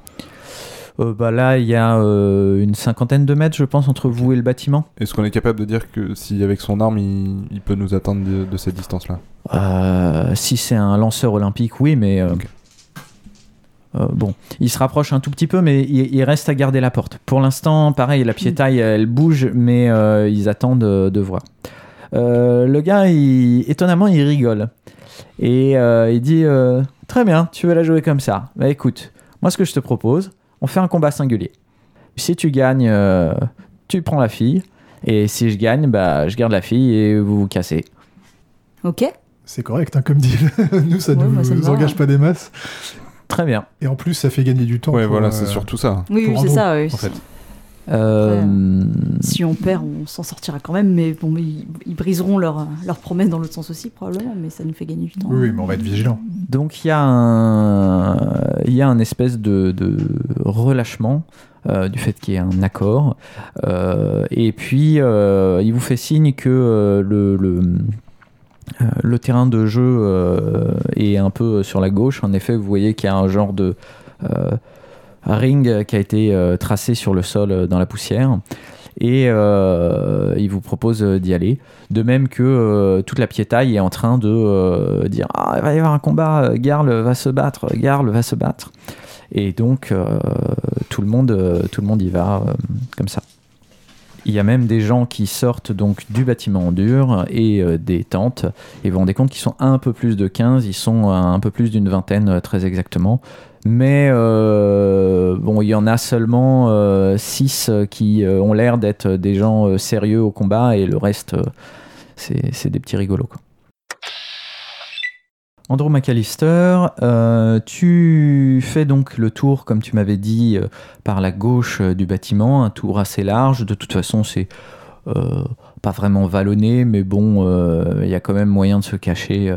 Euh, bah Là, il y a euh, une cinquantaine de mètres, je pense, entre vous et le bâtiment. Est-ce qu'on est capable de dire que si avec son arme, il, il peut nous atteindre de, de cette distance-là? Euh, si c'est un lanceur olympique, oui, mais euh, bon, il se rapproche un tout petit peu, mais il, il reste à garder la porte. Pour l'instant, pareil, la piétaille, elle bouge, mais euh, ils attendent de, de voir. Le gars, il- étonnamment, il rigole. Et il dit Très bien, tu veux la jouer comme ça. Bah écoute, moi, ce que je te propose, on fait un combat singulier. Si tu gagnes, euh, tu prends la fille. Et si je gagne, bah, je garde la fille et vous vous cassez. Ok. C'est correct, hein, comme deal. nous, ça ne nous engage hein. pas des masses. Très bien. Et en plus, ça fait gagner du temps. Ouais, pour, voilà, euh, c'est surtout ça. Oui, oui, c'est ça. oui. en fait. Euh, Si on perd, on s'en sortira quand même, mais bon, ils, ils briseront leur, leur promesse dans l'autre sens aussi, probablement, mais ça nous fait gagner du temps. Oui, mais on va être vigilant. Donc il y a un, il y a un espèce de, de relâchement euh, du fait qu'il y ait un accord. Euh, et puis euh, il vous fait signe que euh, le, le, euh, le terrain de jeu euh, est un peu sur la gauche. En effet, vous voyez qu'il y a un genre de euh, ring qui a été euh, tracé sur le sol euh, dans la poussière. Et euh, il vous propose d'y aller. De même que toute la piétaille est en train de dire Ah, il va y avoir un combat, Garl va se battre, Garl va se battre. Et donc, tout, le monde, tout le monde y va comme ça. Il y a même des gens qui sortent donc du bâtiment en dur et des tentes. Et vous vous rendez compte qu'ils sont un peu plus de 15, ils sont un peu plus d'une vingtaine très exactement. Mais euh, bon, il y en a seulement 6 qui euh, ont l'air d'être des gens euh, sérieux au combat et le reste, euh, c'est des petits rigolos. Quoi. Andrew McAllister, euh, tu fais donc le tour, comme tu m'avais dit, euh, par la gauche euh, du bâtiment, un tour assez large. De toute façon, c'est euh, pas vraiment vallonné, mais bon, euh, il y a quand même moyen de se cacher.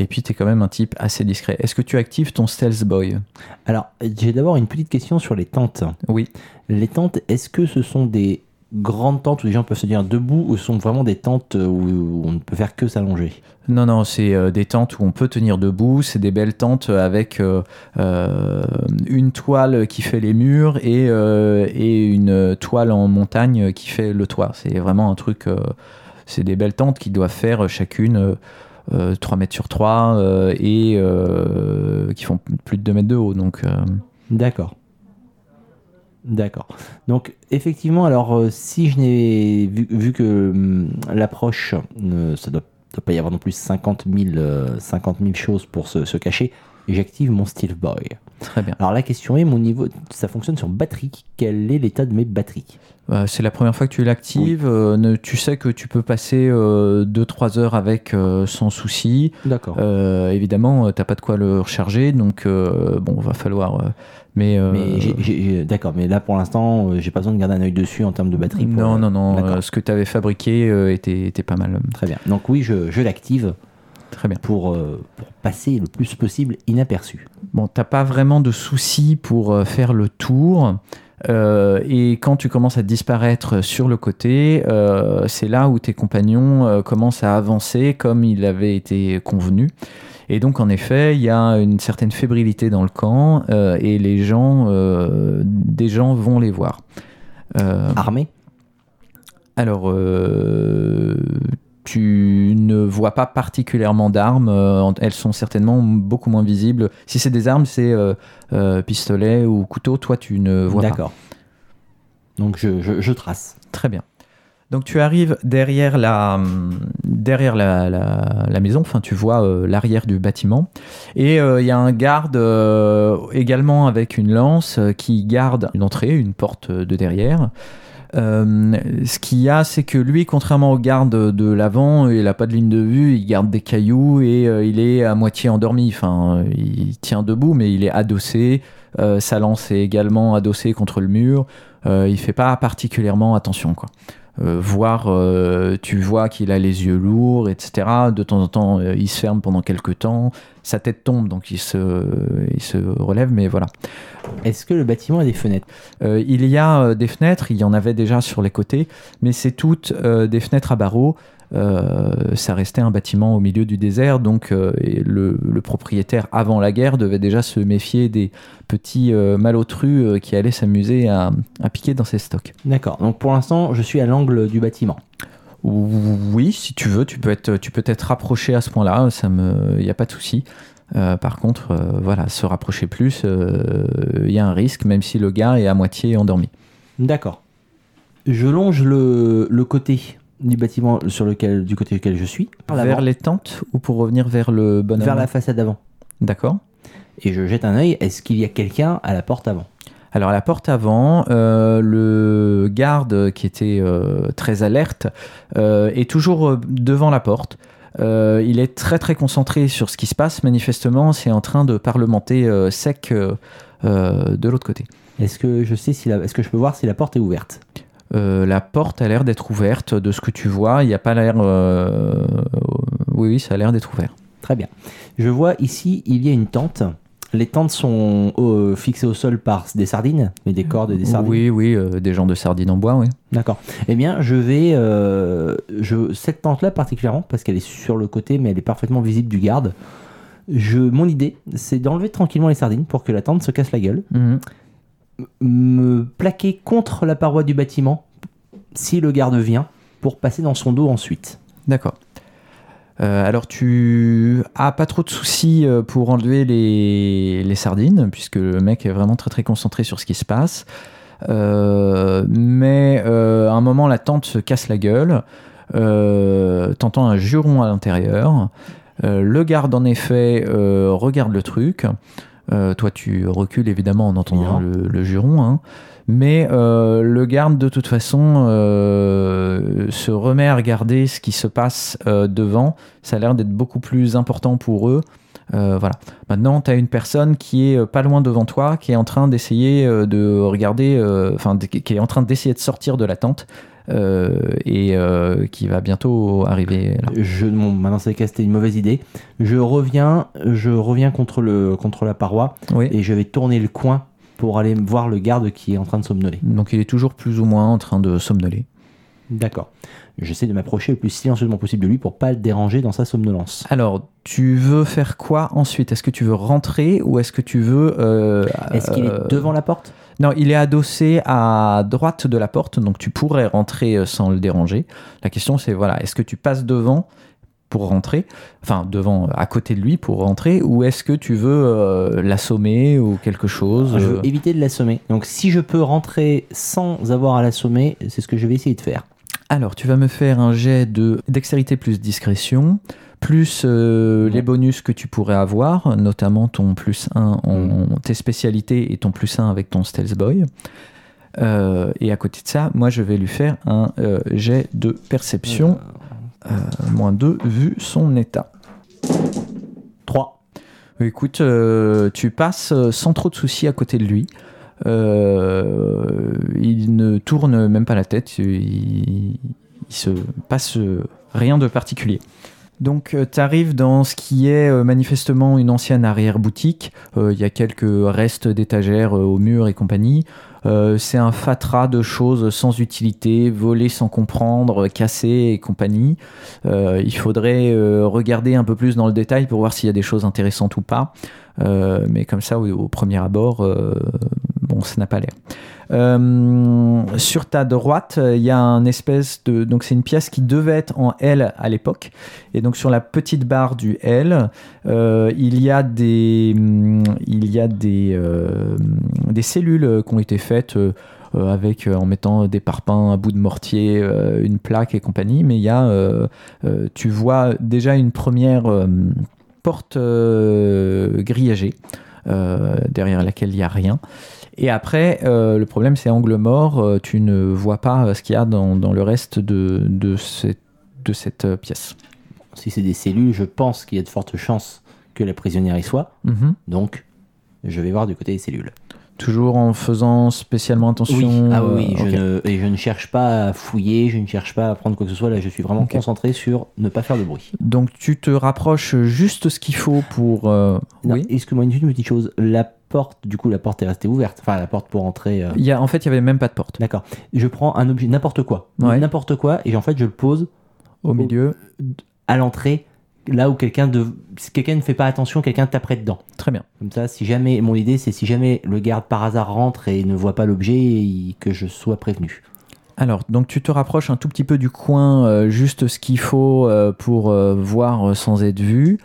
Et puis, tu es quand même un type assez discret. Est-ce que tu actives ton Stealth Boy? Alors, j'ai d'abord une petite question sur les tentes. Oui. Les tentes, est-ce que ce sont des grandes tentes où les gens peuvent se tenir debout ou ce sont vraiment des tentes où, on ne peut faire que s'allonger? Non, non, c'est euh, des tentes où on peut tenir debout. C'est des belles tentes avec euh, euh, une toile qui fait les murs et, et une toile en montagne qui fait le toit. C'est vraiment un truc. c'est des belles tentes qui doivent faire chacune euh, euh, 3 mètres sur 3 euh, et euh, qui font plus de 2 mètres de haut. Donc, D'accord. D'accord. Donc, effectivement, alors, si je n'ai vu, que hum, l'approche, ça doit, doit pas y avoir non plus 50 000, euh, 50 000 choses pour se cacher, j'active mon Steel Boy. très bien. Alors, la question est, mon niveau, ça fonctionne sur batterie. Quel est l'état de mes batteries? Euh, c'est la première fois que tu l'actives. Euh, tu sais que tu peux passer 2-3 heures avec euh, sans souci. D'accord. Euh, évidemment, euh, t'as pas de quoi le recharger, donc euh, bon, va falloir. euh, mais euh, d'accord, mais là pour l'instant, euh, j'ai pas besoin de garder un œil dessus en termes de batterie. pour, non, euh, non, non. Euh, ce que tu avais fabriqué euh, était, était pas mal. Très bien. Donc oui, je, je l'active Très bien. pour, euh, pour passer le plus possible inaperçu. Bon, t'as pas vraiment de soucis pour euh, faire le tour. Euh, et quand tu commences à disparaître sur le côté, euh, c'est là où tes compagnons euh, commencent à avancer comme il avait été convenu. Et donc, en effet, il y a une certaine fébrilité dans le camp et les gens, des gens vont les voir. Euh, Armé alors, tu ne vois pas particulièrement d'armes. euh, elles sont certainement beaucoup moins visibles. Si c'est des armes, c'est euh, euh, pistolet ou couteau. Toi, tu ne vois pas. D'accord. Donc je, je- je trace. Très bien. Donc tu arrives derrière la, hum, derrière la, la- la maison, enfin tu vois euh, l'arrière du bâtiment, et euh, il y a un garde euh, également avec une lance qui garde une entrée, une porte de derrière. Euh, ce qu'il y a, c'est que lui, contrairement au garde de l'avant, il n'a pas de ligne de vue, il garde des cailloux et euh, il est à moitié endormi. Enfin, il tient debout, mais il est adossé. Euh, sa lance est également adossée contre le mur. Il fait pas particulièrement attention, quoi. Euh, voir, euh, tu vois qu'il a les yeux lourds, etc. De temps en temps, euh, il se ferme pendant quelques temps. Sa tête tombe, donc il se, il se relève, mais voilà. Est-ce que le bâtiment a des fenêtres? Il y a des fenêtres, il y en avait déjà sur les côtés, mais c'est toutes des fenêtres à barreaux. Euh, ça restait un bâtiment au milieu du désert, donc euh, et le, le propriétaire, avant la guerre, devait déjà se méfier des petits euh, malotrus qui allaient s'amuser à, à piquer dans ses stocks. D'accord. Donc pour l'instant, je suis à l'angle du bâtiment. Oui, si tu veux, tu peux être, tu peux être rapproché à ce point-là, ça me, il n'y a pas de souci. Euh, par contre, euh, voilà, se rapprocher plus, euh, il y a un risque, même si le gars est à moitié endormi. D'accord. Je longe le, le côté du bâtiment sur lequel, du côté duquel je suis, Vers les tentes ou pour revenir vers le bonhomme vers la façade d'avant. D'accord. Et je jette un œil. Est-ce qu'il y a quelqu'un à la porte avant? Alors à la porte avant, euh, le garde qui était euh, très alerte euh, est toujours devant la porte. Il est très très concentré sur ce qui se passe. Manifestement, c'est en train de parlementer sec de l'autre côté. Est-ce que je sais si la, est-ce que je peux voir si la porte est ouverte? Euh, la porte a l'air d'être ouverte de ce que tu vois. Il n'y a pas l'air. euh, Oui, oui, ça a l'air d'être ouvert. Très bien. Je vois ici, il y a une tente. Les tentes sont euh, fixées au sol par des sardines, mais des cordes et des sardines. Oui, oui, euh, des gens de sardines en bois, oui. D'accord. Eh bien, je vais. euh, je, cette tente-là particulièrement, parce qu'elle est sur le côté, mais elle est parfaitement visible du garde. Je, mon idée, c'est d'enlever tranquillement les sardines pour que la tente se casse la gueule. Mhm. Me plaquer contre la paroi du bâtiment si le garde vient pour passer dans son dos ensuite. D'accord. Euh, alors tu as pas trop de soucis euh, pour enlever les, sardines, puisque le mec est vraiment très très concentré sur ce qui se passe. Euh, mais à un moment, la tente se casse la gueule. T'entends un juron à l'intérieur. Le garde, en effet, regarde le truc. Euh, toi, tu recules évidemment en entendant le, le juron. hein. Mais euh, le garde, de toute façon, euh, se remet à regarder ce qui se passe devant. Ça a l'air d'être beaucoup plus important pour eux. Voilà. Maintenant, tu as une personne qui est pas loin devant toi, qui est en train d'essayer de regarder, enfin, qui est en train d'essayer de sortir de la tente et euh, qui va bientôt arriver là. Je, bon, maintenant, c'est c'était une mauvaise idée. Je reviens, je reviens contre, le, contre la paroi Oui. et je vais tourner le coin pour aller voir le garde qui est en train de somnoler. Donc, il est toujours plus ou moins en train de somnoler. D'accord. J'essaie de m'approcher le plus silencieusement possible de lui pour pas le déranger dans sa somnolence. Alors, tu veux faire quoi ensuite? Est-ce que tu veux rentrer ou est-ce que tu veux. euh, Est-ce qu'il euh, est devant la porte? Non, il est adossé à droite de la porte, donc tu pourrais rentrer euh, sans le déranger. La question c'est voilà, est-ce que tu passes devant pour rentrer, enfin devant, à côté de lui pour rentrer, ou est-ce que tu veux euh, l'assommer ou quelque chose Je euh, veux éviter de l'assommer. Donc si je peux rentrer sans avoir à l'assommer, c'est ce que je vais essayer de faire. Alors, tu vas me faire un jet de dextérité plus discrétion, plus euh, les bonus que tu pourrais avoir, notamment ton plus 1 en Mm. tes spécialités et ton plus 1 avec ton Stealth Boy. Euh, et à côté de ça, moi je vais lui faire un euh, jet de perception, moins 2, vu son état. 3. Écoute, tu passes sans trop de soucis à côté de lui. Il ne tourne même pas la tête, il, il se passe rien de particulier. Donc tu arrives dans ce qui est euh, manifestement une ancienne arrière-boutique. Euh, Il y a quelques restes d'étagères euh, au mur et compagnie. Euh, c'est un fatras de choses sans utilité, volées sans comprendre, cassées et compagnie. Euh, il faudrait euh, regarder un peu plus dans le détail pour voir s'il y a des choses intéressantes ou pas. Euh, mais comme ça, au premier abord, euh, bon, ça n'a pas l'air. Euh, sur ta droite, euh, il y a un espèce de. Donc, c'est une pièce qui devait être en L à l'époque. Et donc, sur la petite barre du L, euh, il y a des, hum, il y a des, des cellules qui ont été faites. avec en mettant des parpaings, un bout de mortier, une plaque et compagnie, mais il y a, tu vois déjà une première porte grillagée derrière laquelle il n'y a rien. Et après, euh, le problème c'est angle mort, euh, tu ne vois pas euh, ce qu'il y a dans, dans le reste de, de cette, de cette pièce. Si c'est des cellules, je pense qu'il y a de fortes chances que la prisonnière y soit. Mhm. Donc, je vais voir du côté des cellules. Toujours en faisant spécialement attention. Oui, ah oui, je ne, et je ne cherche pas à fouiller, je ne cherche pas à prendre quoi que ce soit. Là, je suis vraiment concentré sur ne pas faire de bruit. Donc tu te rapproches juste ce qu'il faut pour. euh, Non, oui. Excuse-moi, une petite chose. La porte, du coup, la porte est restée ouverte. Enfin, la porte pour entrer. euh, Il y a, en fait, il y avait même pas de porte D'accord. Je prends un objet, n'importe quoi. Ouais. N'importe quoi, et en fait, je le pose au milieu. à l'entrée, là où quelqu'un de... si quelqu'un ne fait pas attention, quelqu'un taperait dedans. Très bien. Comme ça, si jamais, mon idée, c'est si jamais le garde par hasard rentre et ne voit pas l'objet, il- que je sois prévenu. Alors, donc tu te rapproches un tout petit peu du coin, euh, juste ce qu'il faut euh, pour voir sans être vu.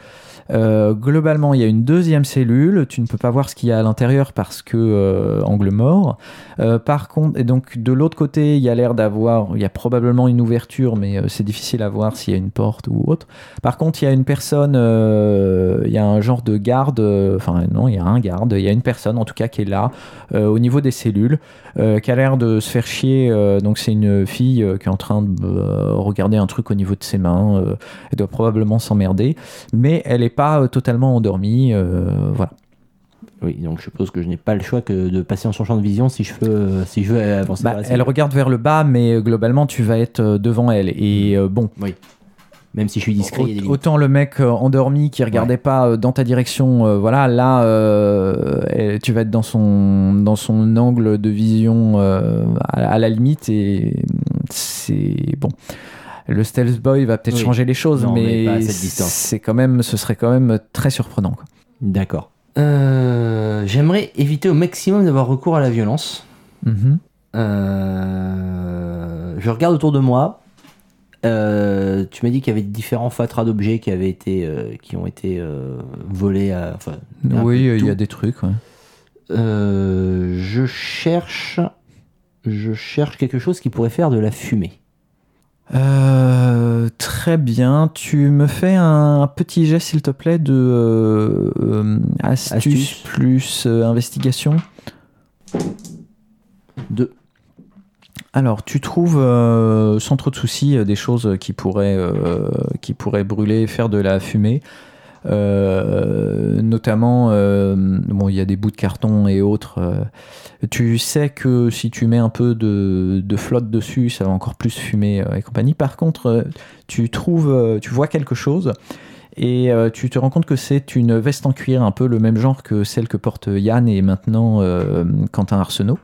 Euh, globalement, il y a une deuxième cellule. Tu ne peux pas voir ce qu'il y a à l'intérieur parce que euh, angle mort. Euh, par contre, et donc de l'autre côté, il y a l'air d'avoir, il y a probablement une ouverture, mais c'est difficile à voir s'il y a une porte ou autre. Par contre, il y a une personne, il y a un genre de garde, enfin non, il y a un garde, il y a une personne en tout cas qui est là au niveau des cellules, qui a l'air de se faire chier. donc c'est une fille qui est en train de regarder un truc au niveau de ses mains. elle doit probablement s'emmerder, mais elle n'est pas euh, totalement endormie. euh, voilà. Oui, donc je suppose que je n'ai pas le choix que de passer en son champ de vision si je veux, si je veux avancer. Bah, elle regarde vers le bas, mais euh, globalement tu vas être euh, devant elle. Et euh, bon, Même si je suis discret, il. Autant le mec euh, endormi qui regardait pas euh, dans ta direction, euh, voilà, là, euh, tu vas être dans son, dans son angle de vision euh, à, à la limite et c'est bon. Le stealth boy va peut-être Oui. changer les choses, Non, mais c'est quand même, ce serait quand même très surprenant. D'accord. Euh, J'aimerais éviter au maximum d'avoir recours à la violence. Mhm. Euh, je regarde autour de moi. Euh, tu m'as dit qu'il y avait différents fatras d'objets qui avaient été, qui ont été volés. À, enfin, Oui, il y a des trucs. ouais. Je cherche, je cherche quelque chose qui pourrait faire de la fumée. Euh, très bien. Tu me fais un petit geste, s'il te plaît, de euh, euh, astuce, Astuce. plus investigation. Deux. Alors, tu trouves sans trop de soucis des choses qui pourraient, qui pourraient brûler et faire de la fumée. Euh, notamment, euh, bon, il y a des bouts de carton et autres. euh, tu sais que si tu mets un peu de, de flotte dessus, ça va encore plus fumer et compagnie. Par contre, tu trouves, tu vois quelque chose et tu te rends compte que c'est une veste en cuir, un peu le même genre que celle que porte Yann et maintenant Quentin Arsenault.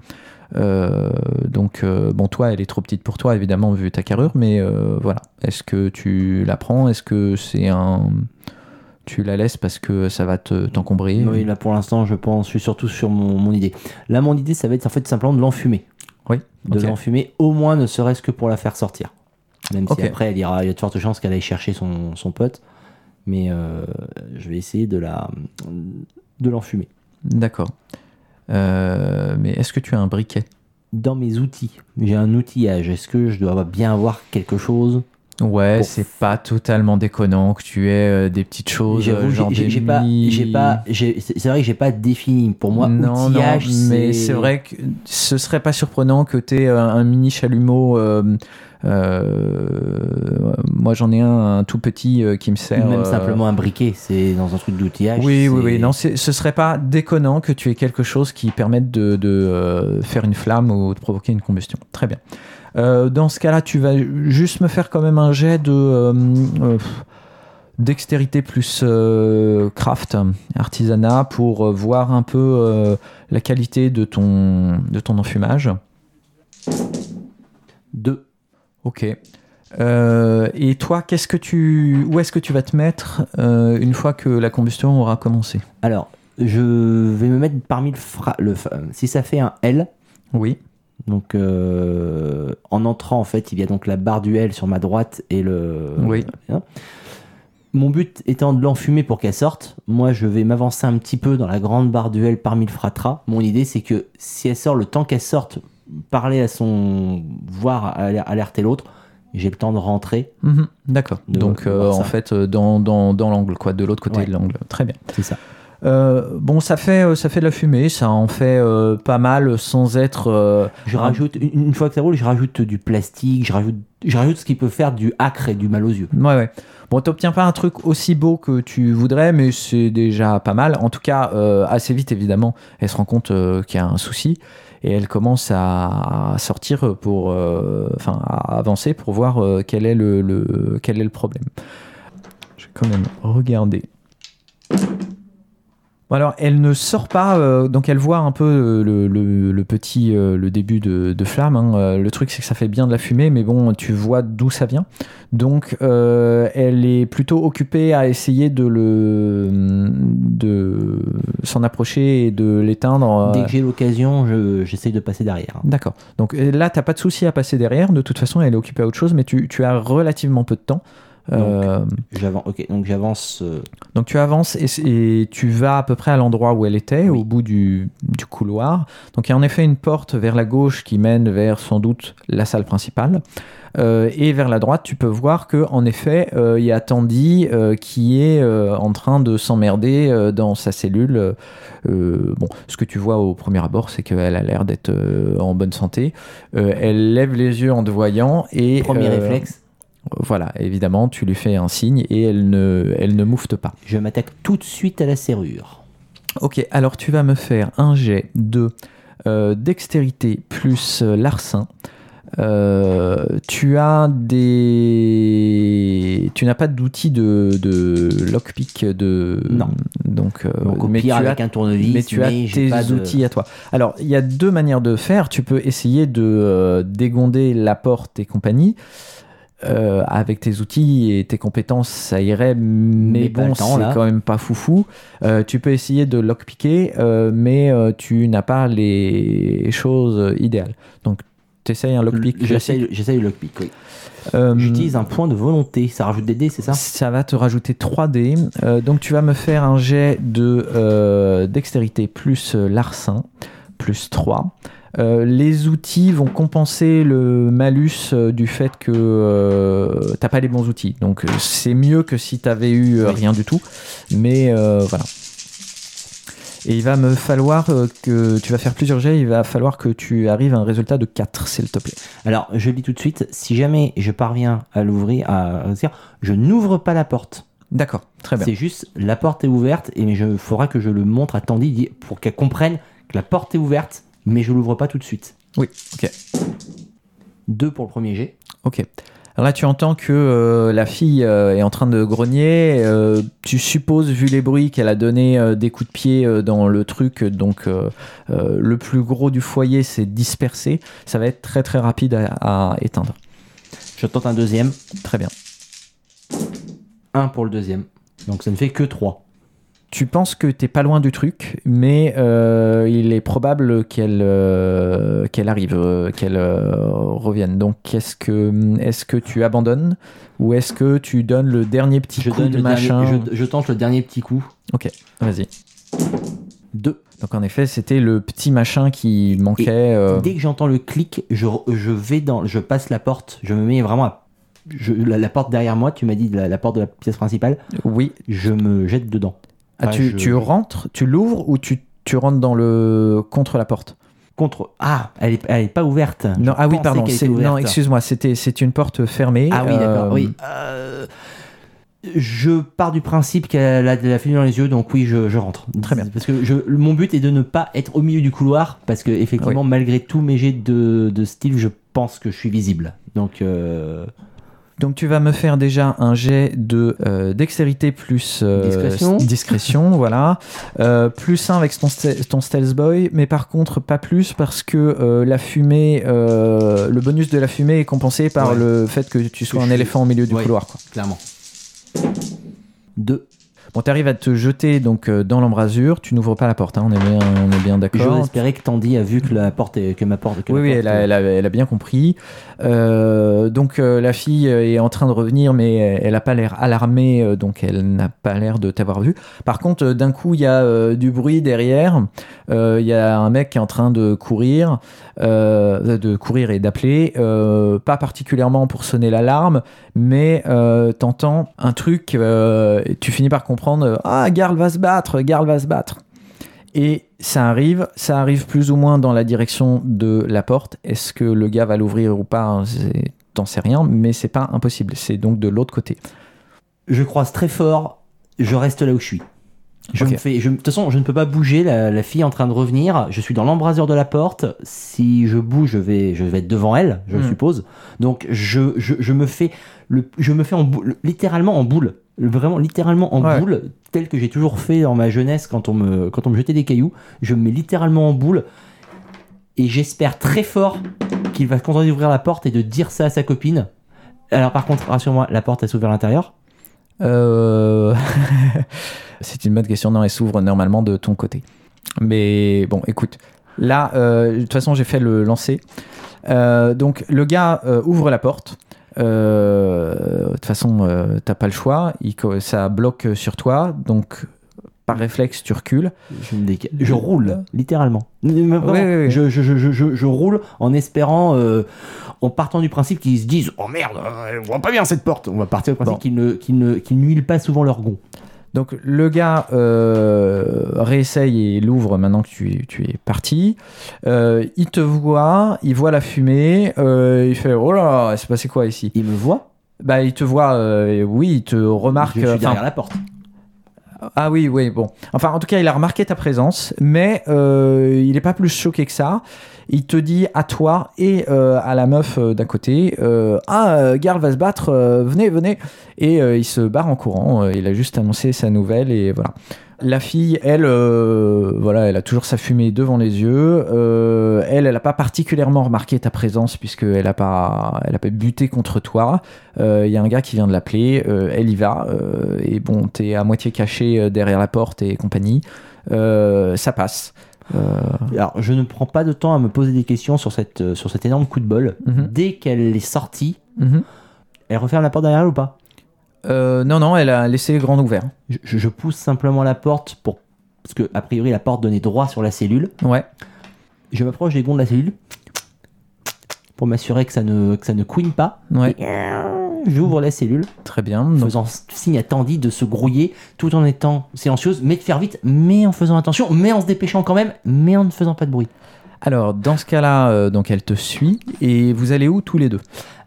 Donc, bon, toi, elle est trop petite pour toi, évidemment, vu ta carrure, mais voilà. Est-ce que tu la prends? Est-ce que c'est un. Tu la laisses parce que ça va te- t'encombrer Oui, là pour l'instant, je pense, je suis surtout sur mon, mon idée. Là, mon idée, ça va être en fait simplement de l'enfumer. Oui, De l'enfumer, au moins, ne serait-ce que pour la faire sortir. Même si après, elle ira, il y a de fortes chances qu'elle aille chercher son, son pote. Mais euh, je vais essayer de la de l'enfumer. D'accord. Euh, mais est-ce que tu as un briquet? Dans mes outils, j'ai un outillage. Est-ce que je dois bien avoir quelque chose? Ouais, c'est pas totalement déconnant que tu aies euh, des petites choses, J'avoue, euh, j'ai- genre j'ai des pas, pas, c'est vrai que j'ai pas défini. Pour moi, non, outillage, non, mais c'est vrai que ce serait pas surprenant que tu aies un, un mini chalumeau. euh, euh, moi, j'en ai un, un tout petit euh, qui me sert. Même euh, simplement un briquet, c'est dans un truc d'outillage. Oui, oui, oui. Non, ce serait pas déconnant que tu aies quelque chose qui permette de, de, euh, faire une flamme ou de provoquer une combustion. Très bien. Euh, dans ce cas-là, tu vas juste me faire quand même un jet de euh, euh, dextérité plus craft, artisanat, pour voir un peu la qualité de ton, de ton enfumage. Deux. Ok. Euh, et toi, qu'est-ce que tu, où est-ce que tu vas te mettre euh, une fois que la combustion aura commencé? Alors, je vais me mettre parmi le, fra- le si ça fait un L. Oui. Donc, euh, en entrant, en fait, il y a donc la barre du L sur ma droite et le. Oui. Hein. Mon but étant de l'enfumer pour qu'elle sorte, moi je vais m'avancer un petit peu dans la grande barre du L parmi le fratras. Mon idée c'est que si elle sort, le temps qu'elle sorte, parler à son. voir aler- alerter l'autre, j'ai le temps de rentrer. Mhm, D'accord. Donc, euh, en fait, euh, dans, dans, dans l'angle, quoi, de l'autre côté Ouais. de l'angle. Très bien. C'est ça. Euh, bon, ça fait, euh, ça fait de la fumée, ça en fait euh, pas mal sans être. euh, Je rajoute, une une fois que ça roule, je rajoute du plastique, je rajoute, je rajoute ce qui peut faire du acre et du mal aux yeux. Ouais, ouais. Bon, t'obtiens pas un truc aussi beau que tu voudrais, mais c'est déjà pas mal. En tout cas, assez vite, évidemment, elle se rend compte qu'il y a un souci et elle commence à, à sortir pour, enfin, à avancer pour voir quel est le, le- quel est le problème. Je vais quand même regarder. Bon, alors, elle ne sort pas, euh, donc elle voit un peu euh, le, le- le petit, euh, le début de, de flamme. hein. Le truc, c'est que ça fait bien de la fumée, mais bon, tu vois d'où ça vient. Donc, euh, elle est plutôt occupée à essayer de le, de s'en approcher et de l'éteindre. Dès que j'ai l'occasion, je- j'essaye de passer derrière. D'accord. Donc là, t'as pas de souci à passer derrière. De toute façon, elle est occupée à autre chose, mais tu, tu as relativement peu de temps. Euh, J'avance, donc j'avance. euh, donc tu avances et, et tu vas à peu près à l'endroit où elle était, au bout du, du couloir. Donc il y a en effet une porte vers la gauche qui mène vers sans doute la salle principale. Euh, et vers la droite, tu peux voir que en effet, euh, il y a Tandy euh, qui est en train de s'emmerder dans sa cellule. Bon, ce que tu vois au premier abord, c'est qu'elle a l'air d'être en bonne santé. Elle lève les yeux en te voyant et Premier réflexe, Voilà, évidemment, tu lui fais un signe et elle ne, elle ne moufte pas. je m'attaque tout de suite à la serrure. Ok, alors tu vas me faire un jet de euh, dextérité plus euh, larcin. Euh, tu as des. Tu n'as pas d'outil de, de lockpick de. Non. Donc, euh, Donc au mais pire tu avec as un tournevis, mais tu as j'ai tes pas de- outils à toi. Alors, il y a deux manières de faire. Tu peux essayer de dégonder la porte et compagnie. Euh, avec tes outils et tes compétences, ça irait, mais, Mais bon, c'est quand même pas foufou. Euh, tu peux essayer de lockpicker, euh, mais euh, tu n'as pas les choses idéales. Donc, tu essayes un lockpick. J'essaye le lockpick, oui. J'utilise un point de volonté, ça rajoute des dés, c'est ça? Ça va te rajouter 3 dés. Donc tu vas me faire un jet de dextérité plus larcin, plus 3. Euh, les outils vont compenser le malus euh, du fait que euh, t'as pas les bons outils. Donc c'est mieux que si t'avais eu rien du tout. Mais voilà. Et il va me falloir que tu vas faire plusieurs jets. Il va falloir que tu arrives à un résultat de 4, s'il te plaît. Alors, je le dis tout de suite, si jamais je parviens à l'ouvrir, à dire, je n'ouvre pas la porte. D'accord, très bien. C'est juste, la porte est ouverte et il faudra que je le montre à Tandy pour qu'elle comprenne que la porte est ouverte, mais je l'ouvre pas tout de suite. Oui, ok. Deux pour le premier jet. Ok. Alors là, tu entends que euh, la fille euh, est en train de grogner. euh, tu supposes, vu les bruits, qu'elle a donné des coups de pied dans le truc. Donc, le plus gros du foyer s'est dispersé. Ça va être très très rapide à, à éteindre. Je tente un deuxième. Très bien. Un pour le deuxième. Donc ça ne fait que trois. Tu penses que t'es pas loin du truc, mais euh, il est probable qu'elle euh, qu'elle arrive, euh, qu'elle revienne. Donc, est-ce que, est que tu abandonnes ou est-ce que tu donnes le dernier petit Je, coup donne de le machin dernier- je, je tente le dernier petit coup. Ok, vas-y. Deux. Donc en effet, c'était le petit machin qui manquait. euh, Dès que j'entends le clic, je, je vais dans, je passe la porte. Je me mets vraiment à, je- la, la porte derrière moi. Tu m'as dit la, la porte de la pièce principale. Oui. Je me jette dedans. Ah, Ah, tu, je- tu rentres, tu l'ouvres ou tu, tu rentres dans le contre la porte? Contre. Ah, elle est, elle est pas ouverte. Non, Je ah oui, pardon. Non, excuse-moi, c'était c'est une porte fermée. Ah oui, d'accord. euh, Oui. Euh, je pars du principe qu'elle a de la fumée dans les yeux, donc oui, je, je rentre. Très bien. Parce que je, mon but est de ne pas être au milieu du couloir, parce que effectivement, malgré tous mes jets de, de style, je pense que je suis visible. Donc, euh, Donc tu vas me faire déjà un jet de euh, dextérité plus euh, Discrétion. voilà. Euh, plus 1 avec ton, ste- ton stealth boy, mais par contre pas plus parce que la fumée, le bonus de la fumée est compensé par Ouais. le fait que tu sois un suis- éléphant au milieu du Ouais. couloir. Quoi. clairement. Deux. Bon, t'arrives à te jeter donc euh, dans l'embrasure, tu n'ouvres pas la porte, hein, on est bien, on est bien d'accord. J'aurais espéré que Tandy a vu que la porte est, que ma porte. Que Oui, la oui, porte- elle a, elle a- elle a bien compris. Euh, donc euh, la fille est en train de revenir, mais elle n'a pas l'air alarmée, donc elle n'a pas l'air de t'avoir vu. Par contre, d'un coup, il y a euh, du bruit derrière. Il y a un mec qui est en train de courir, de courir et d'appeler. pas particulièrement pour sonner l'alarme, mais t'entends un truc. tu finis par comprendre euh, Ah, Garl va se battre, Garl va se battre. Et ça arrive, ça arrive plus ou moins dans la direction de la porte. Est-ce que le gars va l'ouvrir ou pas T'en sais rien, mais c'est pas impossible. C'est donc de l'autre côté. Je croise très fort, je reste là où je suis. Je me fais, je- de toute façon, je ne peux pas bouger. La, la fille est en train de revenir. Je suis dans l'embrasure de la porte. Si je bouge, je vais, je vais être devant elle, je Hmm. suppose. Donc, je, je, je me fais, le, je me fais en boule, littéralement en boule, vraiment littéralement en Ouais. boule, tel que j'ai toujours fait dans ma jeunesse quand on me, quand on me jetait des cailloux. Je me mets littéralement en boule et j'espère très fort qu'il va se contenter d'ouvrir la porte et de dire ça à sa copine. Alors, par contre, rassure-moi, la porte elle s'ouvre à l'intérieur. Euh, c'est une bonne question. Non, elle s'ouvre normalement de ton côté. Mais bon, écoute. Là, euh, de toute façon, j'ai fait le lancer. Euh, donc, le gars ouvre la porte. De toute façon, t'as pas le choix. Ça bloque sur toi. Donc, par réflexe, tu recules. Je, me je roule, littéralement. Oui, oui. Je, roule en espérant, euh, en partant du principe qu'ils se disent Oh merde, euh, on voit pas bien cette porte. On va partir du principe Bon. qu'ils ne, ne, n'huilent pas souvent leur gond. Donc le gars euh, réessaye et l'ouvre maintenant que tu, tu es parti. Euh, il te voit, il voit la fumée, euh, il fait oh là là, il s'est passé quoi ici? Ils me voient, Bah il te voit, oui, il te remarque. je suis derrière la porte. Ah oui, oui, bon. Enfin en tout cas il a remarqué ta présence, mais euh, il n'est pas plus choqué que ça. Il te dit à toi et euh, à la meuf euh, d'à côté euh, Ah, Garl va se battre, venez, venez. Et il se barre en courant. il a juste annoncé sa nouvelle et voilà. La fille, elle, euh, voilà, elle a toujours sa fumée devant les yeux. Euh, elle, elle n'a pas particulièrement remarqué ta présence puisqu'elle n'a pas, elle a pas buté contre toi. Euh, Il y a un gars qui vient de l'appeler. euh, elle y va. euh, et bon, t'es à moitié caché euh, derrière la porte et compagnie. Euh, ça passe. Euh, Alors, je ne prends pas de temps à me poser des questions sur, cette, euh, sur cet énorme coup de bol. Mhm. Dès qu'elle est sortie, mhm. elle referme la porte derrière elle ou pas? Euh, non, non, elle a laissé grand ouvert. je, je- je pousse simplement la porte pour. Parce que, a priori, la porte donnait droit sur la cellule. Ouais. Je m'approche des gonds de la cellule pour m'assurer que ça ne, que ça ne couine pas. Ouais. J'ouvre la cellule, Très bien. Donc, faisant signe à Tandy de se grouiller tout en étant silencieuse, mais de faire vite, mais en faisant attention, mais en se dépêchant quand même, mais en ne faisant pas de bruit. alors, dans ce cas-là, euh, donc elle te suit et vous allez où tous les deux?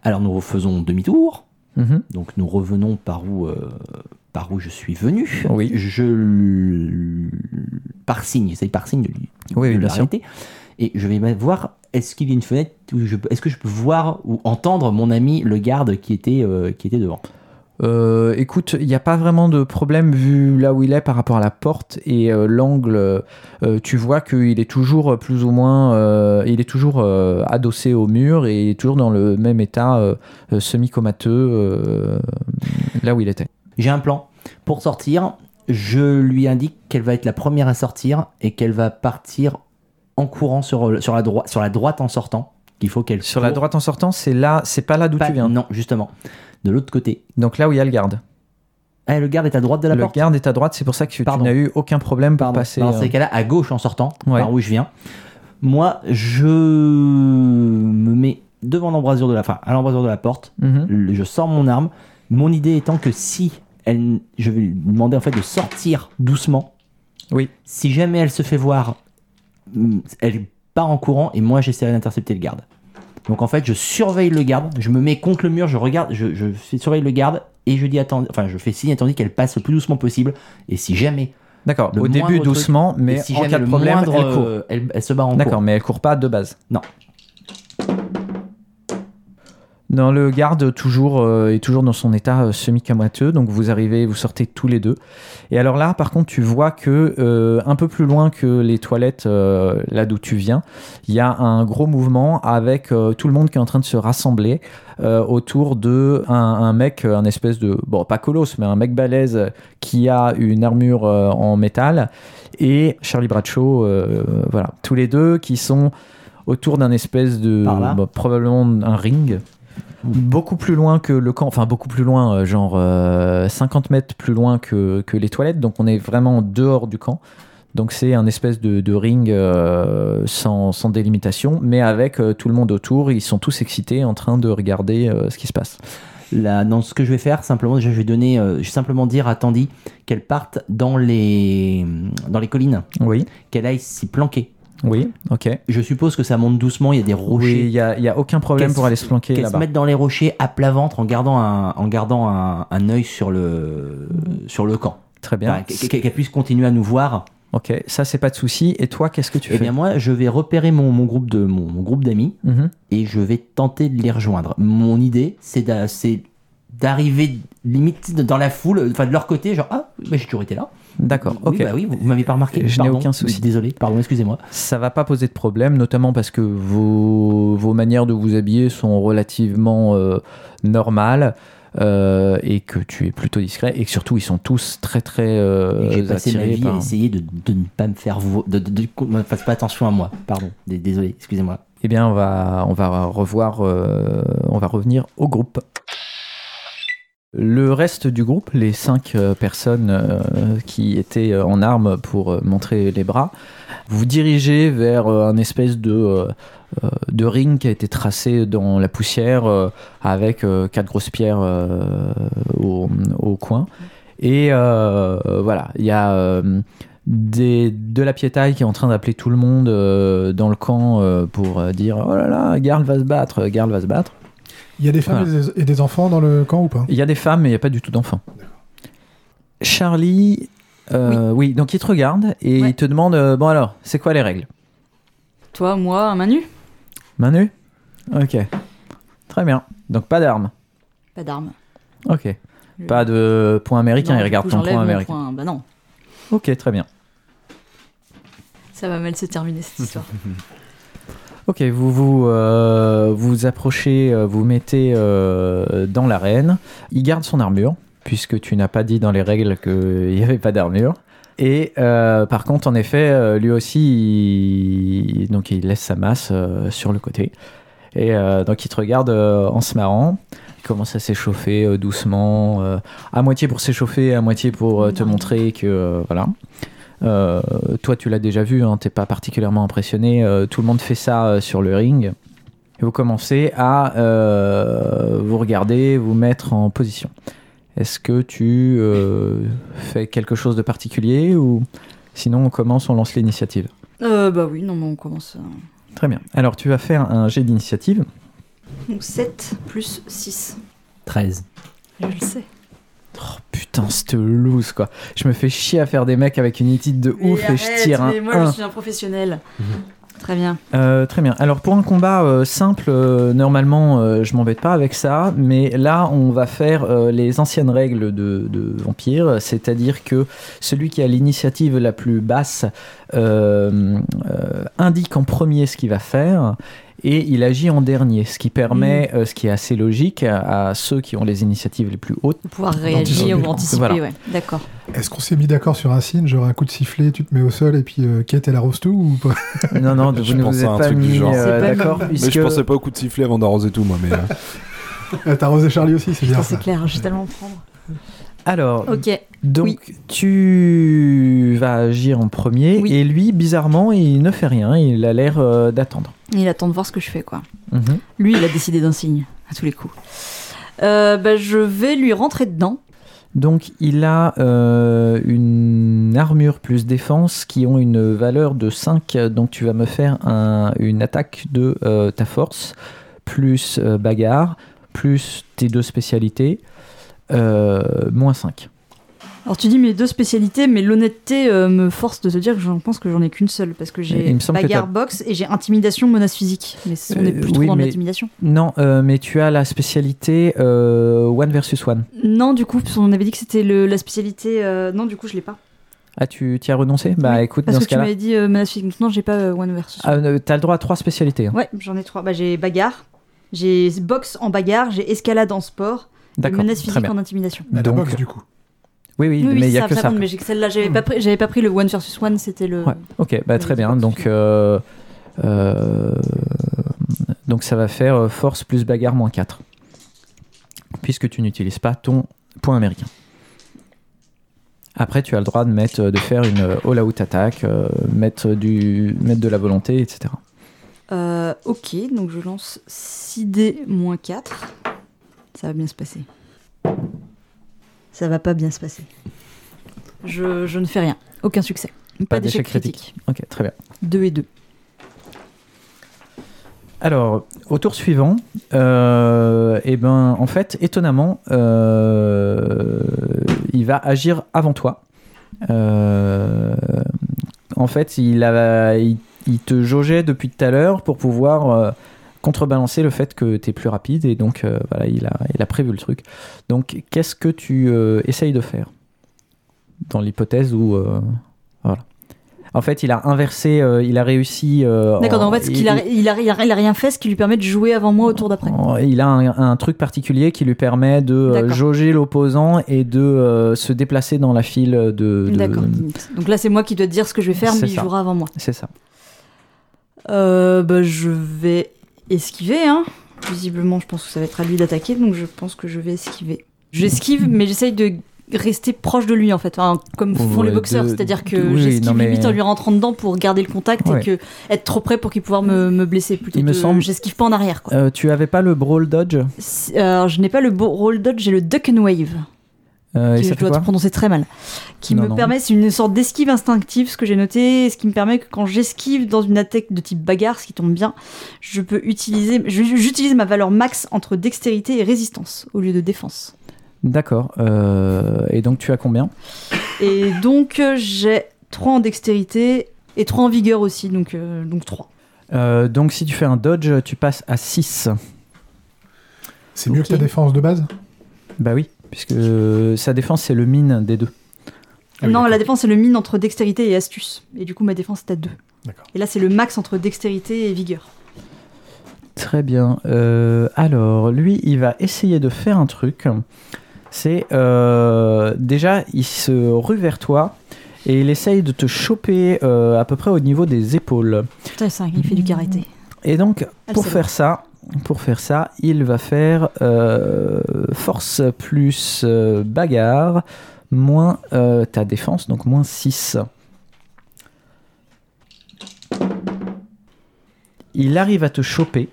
Alors nous faisons demi-tour, Mhm. donc nous revenons par où, euh, par où je suis venu. Oui. Je par signe, j'essaye par signe de lui Oui, de bien sûr. l'arrêter. Et je vais voir, est-ce qu'il y a une fenêtre où je peux- est-ce que je peux voir ou entendre mon ami le garde qui était, euh, qui était devant Euh, écoute, il n'y a pas vraiment de problème vu là où il est par rapport à la porte et euh, l'angle. euh, tu vois qu'il est toujours plus ou moins, il est toujours adossé au mur et il est toujours dans le même état semi-comateux là où il était. J'ai un plan. Pour sortir, je lui indique qu'elle va être la première à sortir et qu'elle va partir en courant sur, sur, la, droite sur la droite en sortant. Qu'il faut qu'elle Sur la droite en sortant, c'est là, c'est pas là d'où tu viens. Non, justement. De l'autre côté. Donc là où il y a le garde. Ah, le garde est à droite de la le porte garde est à droite, c'est pour ça que tu n'as eu aucun problème Pardon. passer. Dans euh, ces cas-là, à gauche en sortant, Ouais. par où je viens. Moi, je me mets devant l'embrasure de la, à l'embrasure de la porte. mhm. Le- Je sors mon arme. Mon idée étant que si elle, je vais lui demander en fait de sortir doucement. Oui. Si jamais elle se fait voir, mm, elle part en courant et moi j'essaierai d'intercepter le garde. Donc en fait, je surveille le garde, je me mets contre le mur, je regarde, je, surveille le garde et je dis attends, enfin je fais signe Tandy qu'elle passe le plus doucement possible. Et si jamais, D'accord. Au début doucement, mais si en cas de problème, moindre, elle court. euh, elle, elle se barre en D'accord, mais elle court pas de base. Non. Non, le garde toujours euh, est toujours dans son état euh, semi-camoiteux, donc vous arrivez, vous sortez tous les deux. Et alors là, par contre, tu vois que euh, un peu plus loin que les toilettes, là d'où tu viens, il y a un gros mouvement avec tout le monde qui est en train de se rassembler autour de un, un mec, un espèce de bon pas colosse, mais un mec balèze qui a une armure en métal et Charlie Bradshaw, voilà, tous les deux qui sont autour d'un espèce de bah, probablement un ring beaucoup plus loin que le camp, enfin beaucoup plus loin, euh, genre euh, 50 mètres plus loin que, que les toilettes, donc on est vraiment dehors du camp. Donc c'est un espèce de, de ring euh, sans, sans délimitation, mais avec euh, tout le monde autour, ils sont tous excités en train de regarder euh, ce qui se passe. Là, dans ce que je vais faire, simplement, je vais donner, euh, je vais simplement dire à Tandy qu'elle parte dans les, dans les collines, Oui, qu'elle aille s'y planquer. Oui, ok. Je suppose que ça monte doucement, il y a des Oui, il rochers. n'y a, y a aucun problème pour aller se planquer Qu'elle se là-bas. mette dans les rochers à plat ventre en gardant un, en gardant un, un œil sur le, sur le camp? Très bien. Enfin, qu'elle puisse continuer à nous voir. Ok, ça c'est pas de souci. Et toi, qu'est-ce que tu Eh fais? bien, moi, je vais repérer mon, mon groupe de mon, mon groupe d'amis Mhm. et je vais tenter de les rejoindre. Mon idée, c'est d'a- c'est d'arriver limite dans la foule, enfin de leur côté, genre ah, bah, j'ai toujours été là. D'accord, Oui, ok. bah oui, vous, vous m'avez pas remarqué. Je n'ai aucun souci. Désolé, pardon, excusez-moi. Ça va pas poser de problème, notamment parce que vos, vos manières de vous habiller sont relativement euh, normales euh, et que tu es plutôt discret et que surtout ils sont tous très très euh, J'ai passé ma vie par- à essayer de, de ne pas me faire vo- de, de, de- ne fasse pas attention à moi. Pardon, désolé, excusez-moi. Eh bien, on va, on va revoir, euh, on va revenir au groupe. Le reste du groupe, les cinq euh, personnes euh, qui étaient euh, en armes pour montrer les bras, vous dirigez vers un espèce de, de ring qui a été tracé dans la poussière avec quatre grosses pierres au, au coin. Et voilà, il y a des, de la piétaille qui est en train d'appeler tout le monde dans le camp pour dire Oh là là, Garl va se battre, Garl va se battre. Il y a des femmes et des- et des enfants dans le camp ou pas? Il y a des femmes, mais il n'y a pas du tout d'enfants. Charlie, euh, oui. donc il te regarde et Ouais. il te demande euh, Bon alors, c'est quoi les règles? Toi, moi, un Manu Manu Ok. Très bien. Donc pas d'armes? Pas d'armes. Ok. Pas de point américain, Non, il regarde coup, ton point américain. point. Bah non, Ok, très bien. ça va mal se terminer cette histoire. Ok, vous vous, euh, vous approchez, euh, vous mettez euh, dans l'arène. Il garde son armure, puisque tu n'as pas dit dans les règles qu'il n'y avait pas d'armure. Et euh, par contre, en effet, lui aussi, il, donc il laisse sa masse sur le côté. Et donc il te regarde en se marrant. Il commence à s'échauffer doucement, à moitié pour s'échauffer, à moitié pour te montrer que voilà. Euh, toi, tu l'as déjà vu, hein, t'es pas particulièrement impressionné. euh, tout le monde fait ça euh, sur le ring. Et vous commencez à euh, vous regarder, vous mettre en position. Est-ce que tu euh, fais quelque chose de particulier ou sinon on commence, on lance l'initiative? Euh, bah oui, non, mais on commence. Très bien. Alors tu vas faire un jet d'initiative. Donc 7 plus 6. 13. Je le sais. Oh putain, cette loose quoi. Je me fais chier à faire des mecs avec une étude de ouf et je tire un mais moi 1. je suis un professionnel. Très bien. Euh, très bien. Alors pour un combat euh, simple, euh, normalement je m'embête pas avec ça, mais là on va faire les anciennes règles de, de vampire, c'est-à-dire que celui qui a l'initiative la plus basse indique en premier ce qu'il va faire. Et il agit en dernier, ce qui permet, euh, ce qui est assez logique, à, à ceux qui ont les initiatives les plus hautes. De pouvoir réagir ou anticiper, Voilà. ouais. D'accord. Est-ce qu'on s'est mis d'accord sur un signe, genre un coup de sifflet, tu te mets au sol et puis euh, Kate elle arrose tout ou pas? Non, non, vous Je ne vous pensais à êtes un pas truc du mis genre. euh, d'accord. Mais je pensais pas au coup de sifflet avant d'arroser tout, moi. Mais euh, Euh, T'as arrosé Charlie aussi, c'est bien c'est clair, je vais tellement prendre. Alors, Ok. Donc tu vas agir en premier Oui. et lui, bizarrement, il ne fait rien, il a l'air euh, d'attendre. Il attend de voir ce que je fais, quoi. Mhm. Lui, il a décidé d'un signe, à tous les coups. Euh, bah, je vais lui rentrer dedans. Donc il a euh, une armure plus défense qui ont une valeur de 5, donc tu vas me faire un- une attaque de ta force, plus bagarre, plus tes deux spécialités, moins 5. Alors tu dis mes deux spécialités, mais l'honnêteté euh, me force de te dire que je pense que j'en ai qu'une seule, parce que j'ai bagarre box et j'ai intimidation menace physique. Mais on n'est Euh, plus trop oui, dans mais- l'intimidation. Non, euh, mais tu as la spécialité euh, one versus one. Non, du coup, parce qu'on avait dit que c'était la spécialité. euh, Non, du coup, je l'ai pas. Ah, tu y as renoncé? Bah Oui, écoute, Parce dans que ce tu m'avais dit euh, menace physique. Non, j'ai pas euh, one versus. Ah, euh, t'as le droit à trois spécialités. hein. Ouais, j'en ai trois. Bah, j'ai bagarre, j'ai boxe en bagarre, j'ai escalade en sport, menace physique en intimidation. À la Donc- boxe du coup. Oui, oui, Oui, mais oui, il y a ça, que ça mais j'ai que celle-là, j'avais pas pris, j'avais pas pris le one versus one, c'était le. Ouais, ok, bah, très bien. Donc, euh, euh, donc ça va faire euh, force plus bagarre moins 4. Puisque tu n'utilises pas ton point américain. Après, tu as le droit de, mettre, de faire une all-out attaque, euh, mettre, du, mettre de la volonté, etc. Euh, ok, donc je lance 6D moins 4. Ça va bien se passer. Ça va pas bien se passer. Je, je ne fais rien. Aucun succès. Pas, d'échec critique. Ok, très bien. 2 et 2. Alors, au tour suivant, euh, eh ben, en fait, étonnamment, euh, il va agir avant toi. Euh, en fait, il, a, il, il te jaugeait depuis tout à l'heure pour pouvoir contrebalancer le fait que tu es plus rapide et donc euh, voilà, il a, il a prévu le truc. Donc, qu'est-ce que tu euh, essayes de faire dans l'hypothèse où euh, voilà. En fait, il a inversé, il a réussi. D'accord, en fait, il- il, a, il a- il a rien fait, ce qui lui permet de jouer avant moi au tour d'après. Oh, Il a un, un truc particulier qui lui permet de jauger l'opposant et de se déplacer dans la file de. de- D'accord. Donc là, c'est moi qui dois te dire ce que je vais faire, mais il jouera avant moi. C'est ça. Euh, bah, je vais esquiver. Hein. Visiblement, je pense que ça va être à lui d'attaquer, donc je pense que je vais esquiver. J'esquive, mais j'essaye de rester proche de lui en fait, Enfin, comme font Ouais, les boxeurs, de- c'est-à-dire que oui, j'esquive mais- limite en lui rentrant dedans pour garder le contact Ouais. et que être trop près pour qu'il puisse me, me blesser. Plutôt Il me que semble- j'esquive pas en arrière. Quoi. Euh, tu avais pas le brawl dodge? Si- Alors, je n'ai pas le roll dodge, j'ai le duck and wave. Euh, et qui ça je dois quoi prononcer très mal, qui Non, me non. permet, c'est une sorte d'esquive instinctive, ce que j'ai noté, ce qui me permet que quand j'esquive dans une attaque de type bagarre, ce qui tombe bien, je peux utiliser, j'utilise ma valeur max entre dextérité et résistance au lieu de défense. D'accord. Euh, et donc tu as combien Et donc euh, j'ai 3 en dextérité et 3 en vigueur aussi, donc, euh, donc 3. Euh, Donc si tu fais un dodge, tu passes à 6. C'est mieux que ta défense de base? Bah oui, puisque sa défense c'est le mine des deux. Ah oui, non, la défense c'est le mine entre dextérité et astuce, et du coup ma défense est à 2. D'accord. Et là c'est le max entre dextérité et vigueur. Très bien. Euh, alors, lui, il va essayer de faire un truc. C'est euh, déjà, il se rue vers toi et il essaye de te choper euh, à peu près au niveau des épaules. Putain, c'est un- il fait du karaté. Et donc, pour faire ça, pour faire ça, il va faire euh, force plus euh, bagarre moins euh, ta défense, donc moins 6. Il arrive à te choper.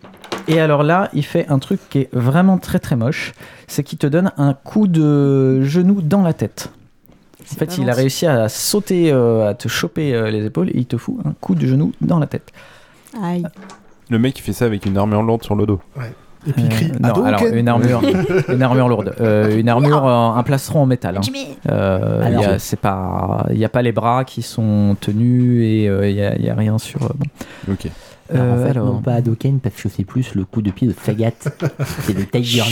Et alors là, il fait un truc qui est vraiment très très moche. C'est qu'il te donne un coup de genou dans la tête. En fait, il a réussi à sauter, à te choper les épaules et il te fout un coup de genou dans la tête. Aïe. Le mec il fait ça avec une armure lourde sur le dos. Et puis il crie Euh, non, Hadouken alors une armure, une armure lourde, Euh, une armure, euh, un plastron en métal. hein. Euh, c'est pas, il y a pas les bras qui sont tenus et euh, il y, a, rien sur. euh, bon. Ok. Alors, en Euh, fait, alors- non pas Hadoken parce que c'est plus le coup de pied de Sagat. c'est le Tiger.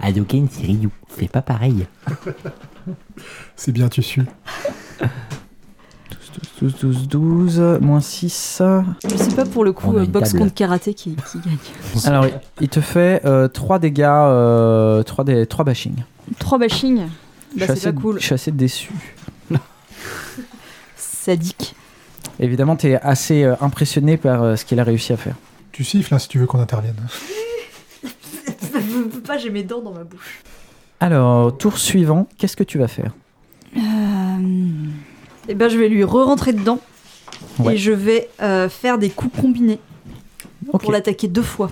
Hadoken, c'est Ryu. C'est pas pareil. C'est bien, tu suis. 12, 12, 12, moins 6. Je sais pas pour le coup, euh, boxe contre karaté qui, qui gagne. Alors, il- te fait 3 dégâts, euh, 3, des, 3 bashing. 3 bashing, Je bah suis c'est pas cool. Je suis assez déçu. Sadique. Évidemment, tu es assez euh, impressionné par euh, ce qu'il a réussi à faire. Tu siffles hein, si tu veux qu'on intervienne. Je peux pas, j'ai mes dents dans ma bouche. Alors, tour suivant, qu'est-ce que tu vas faire? Et ben je vais lui re-rentrer dedans Ouais. et je vais euh, faire des coups combinés pour l'attaquer deux fois.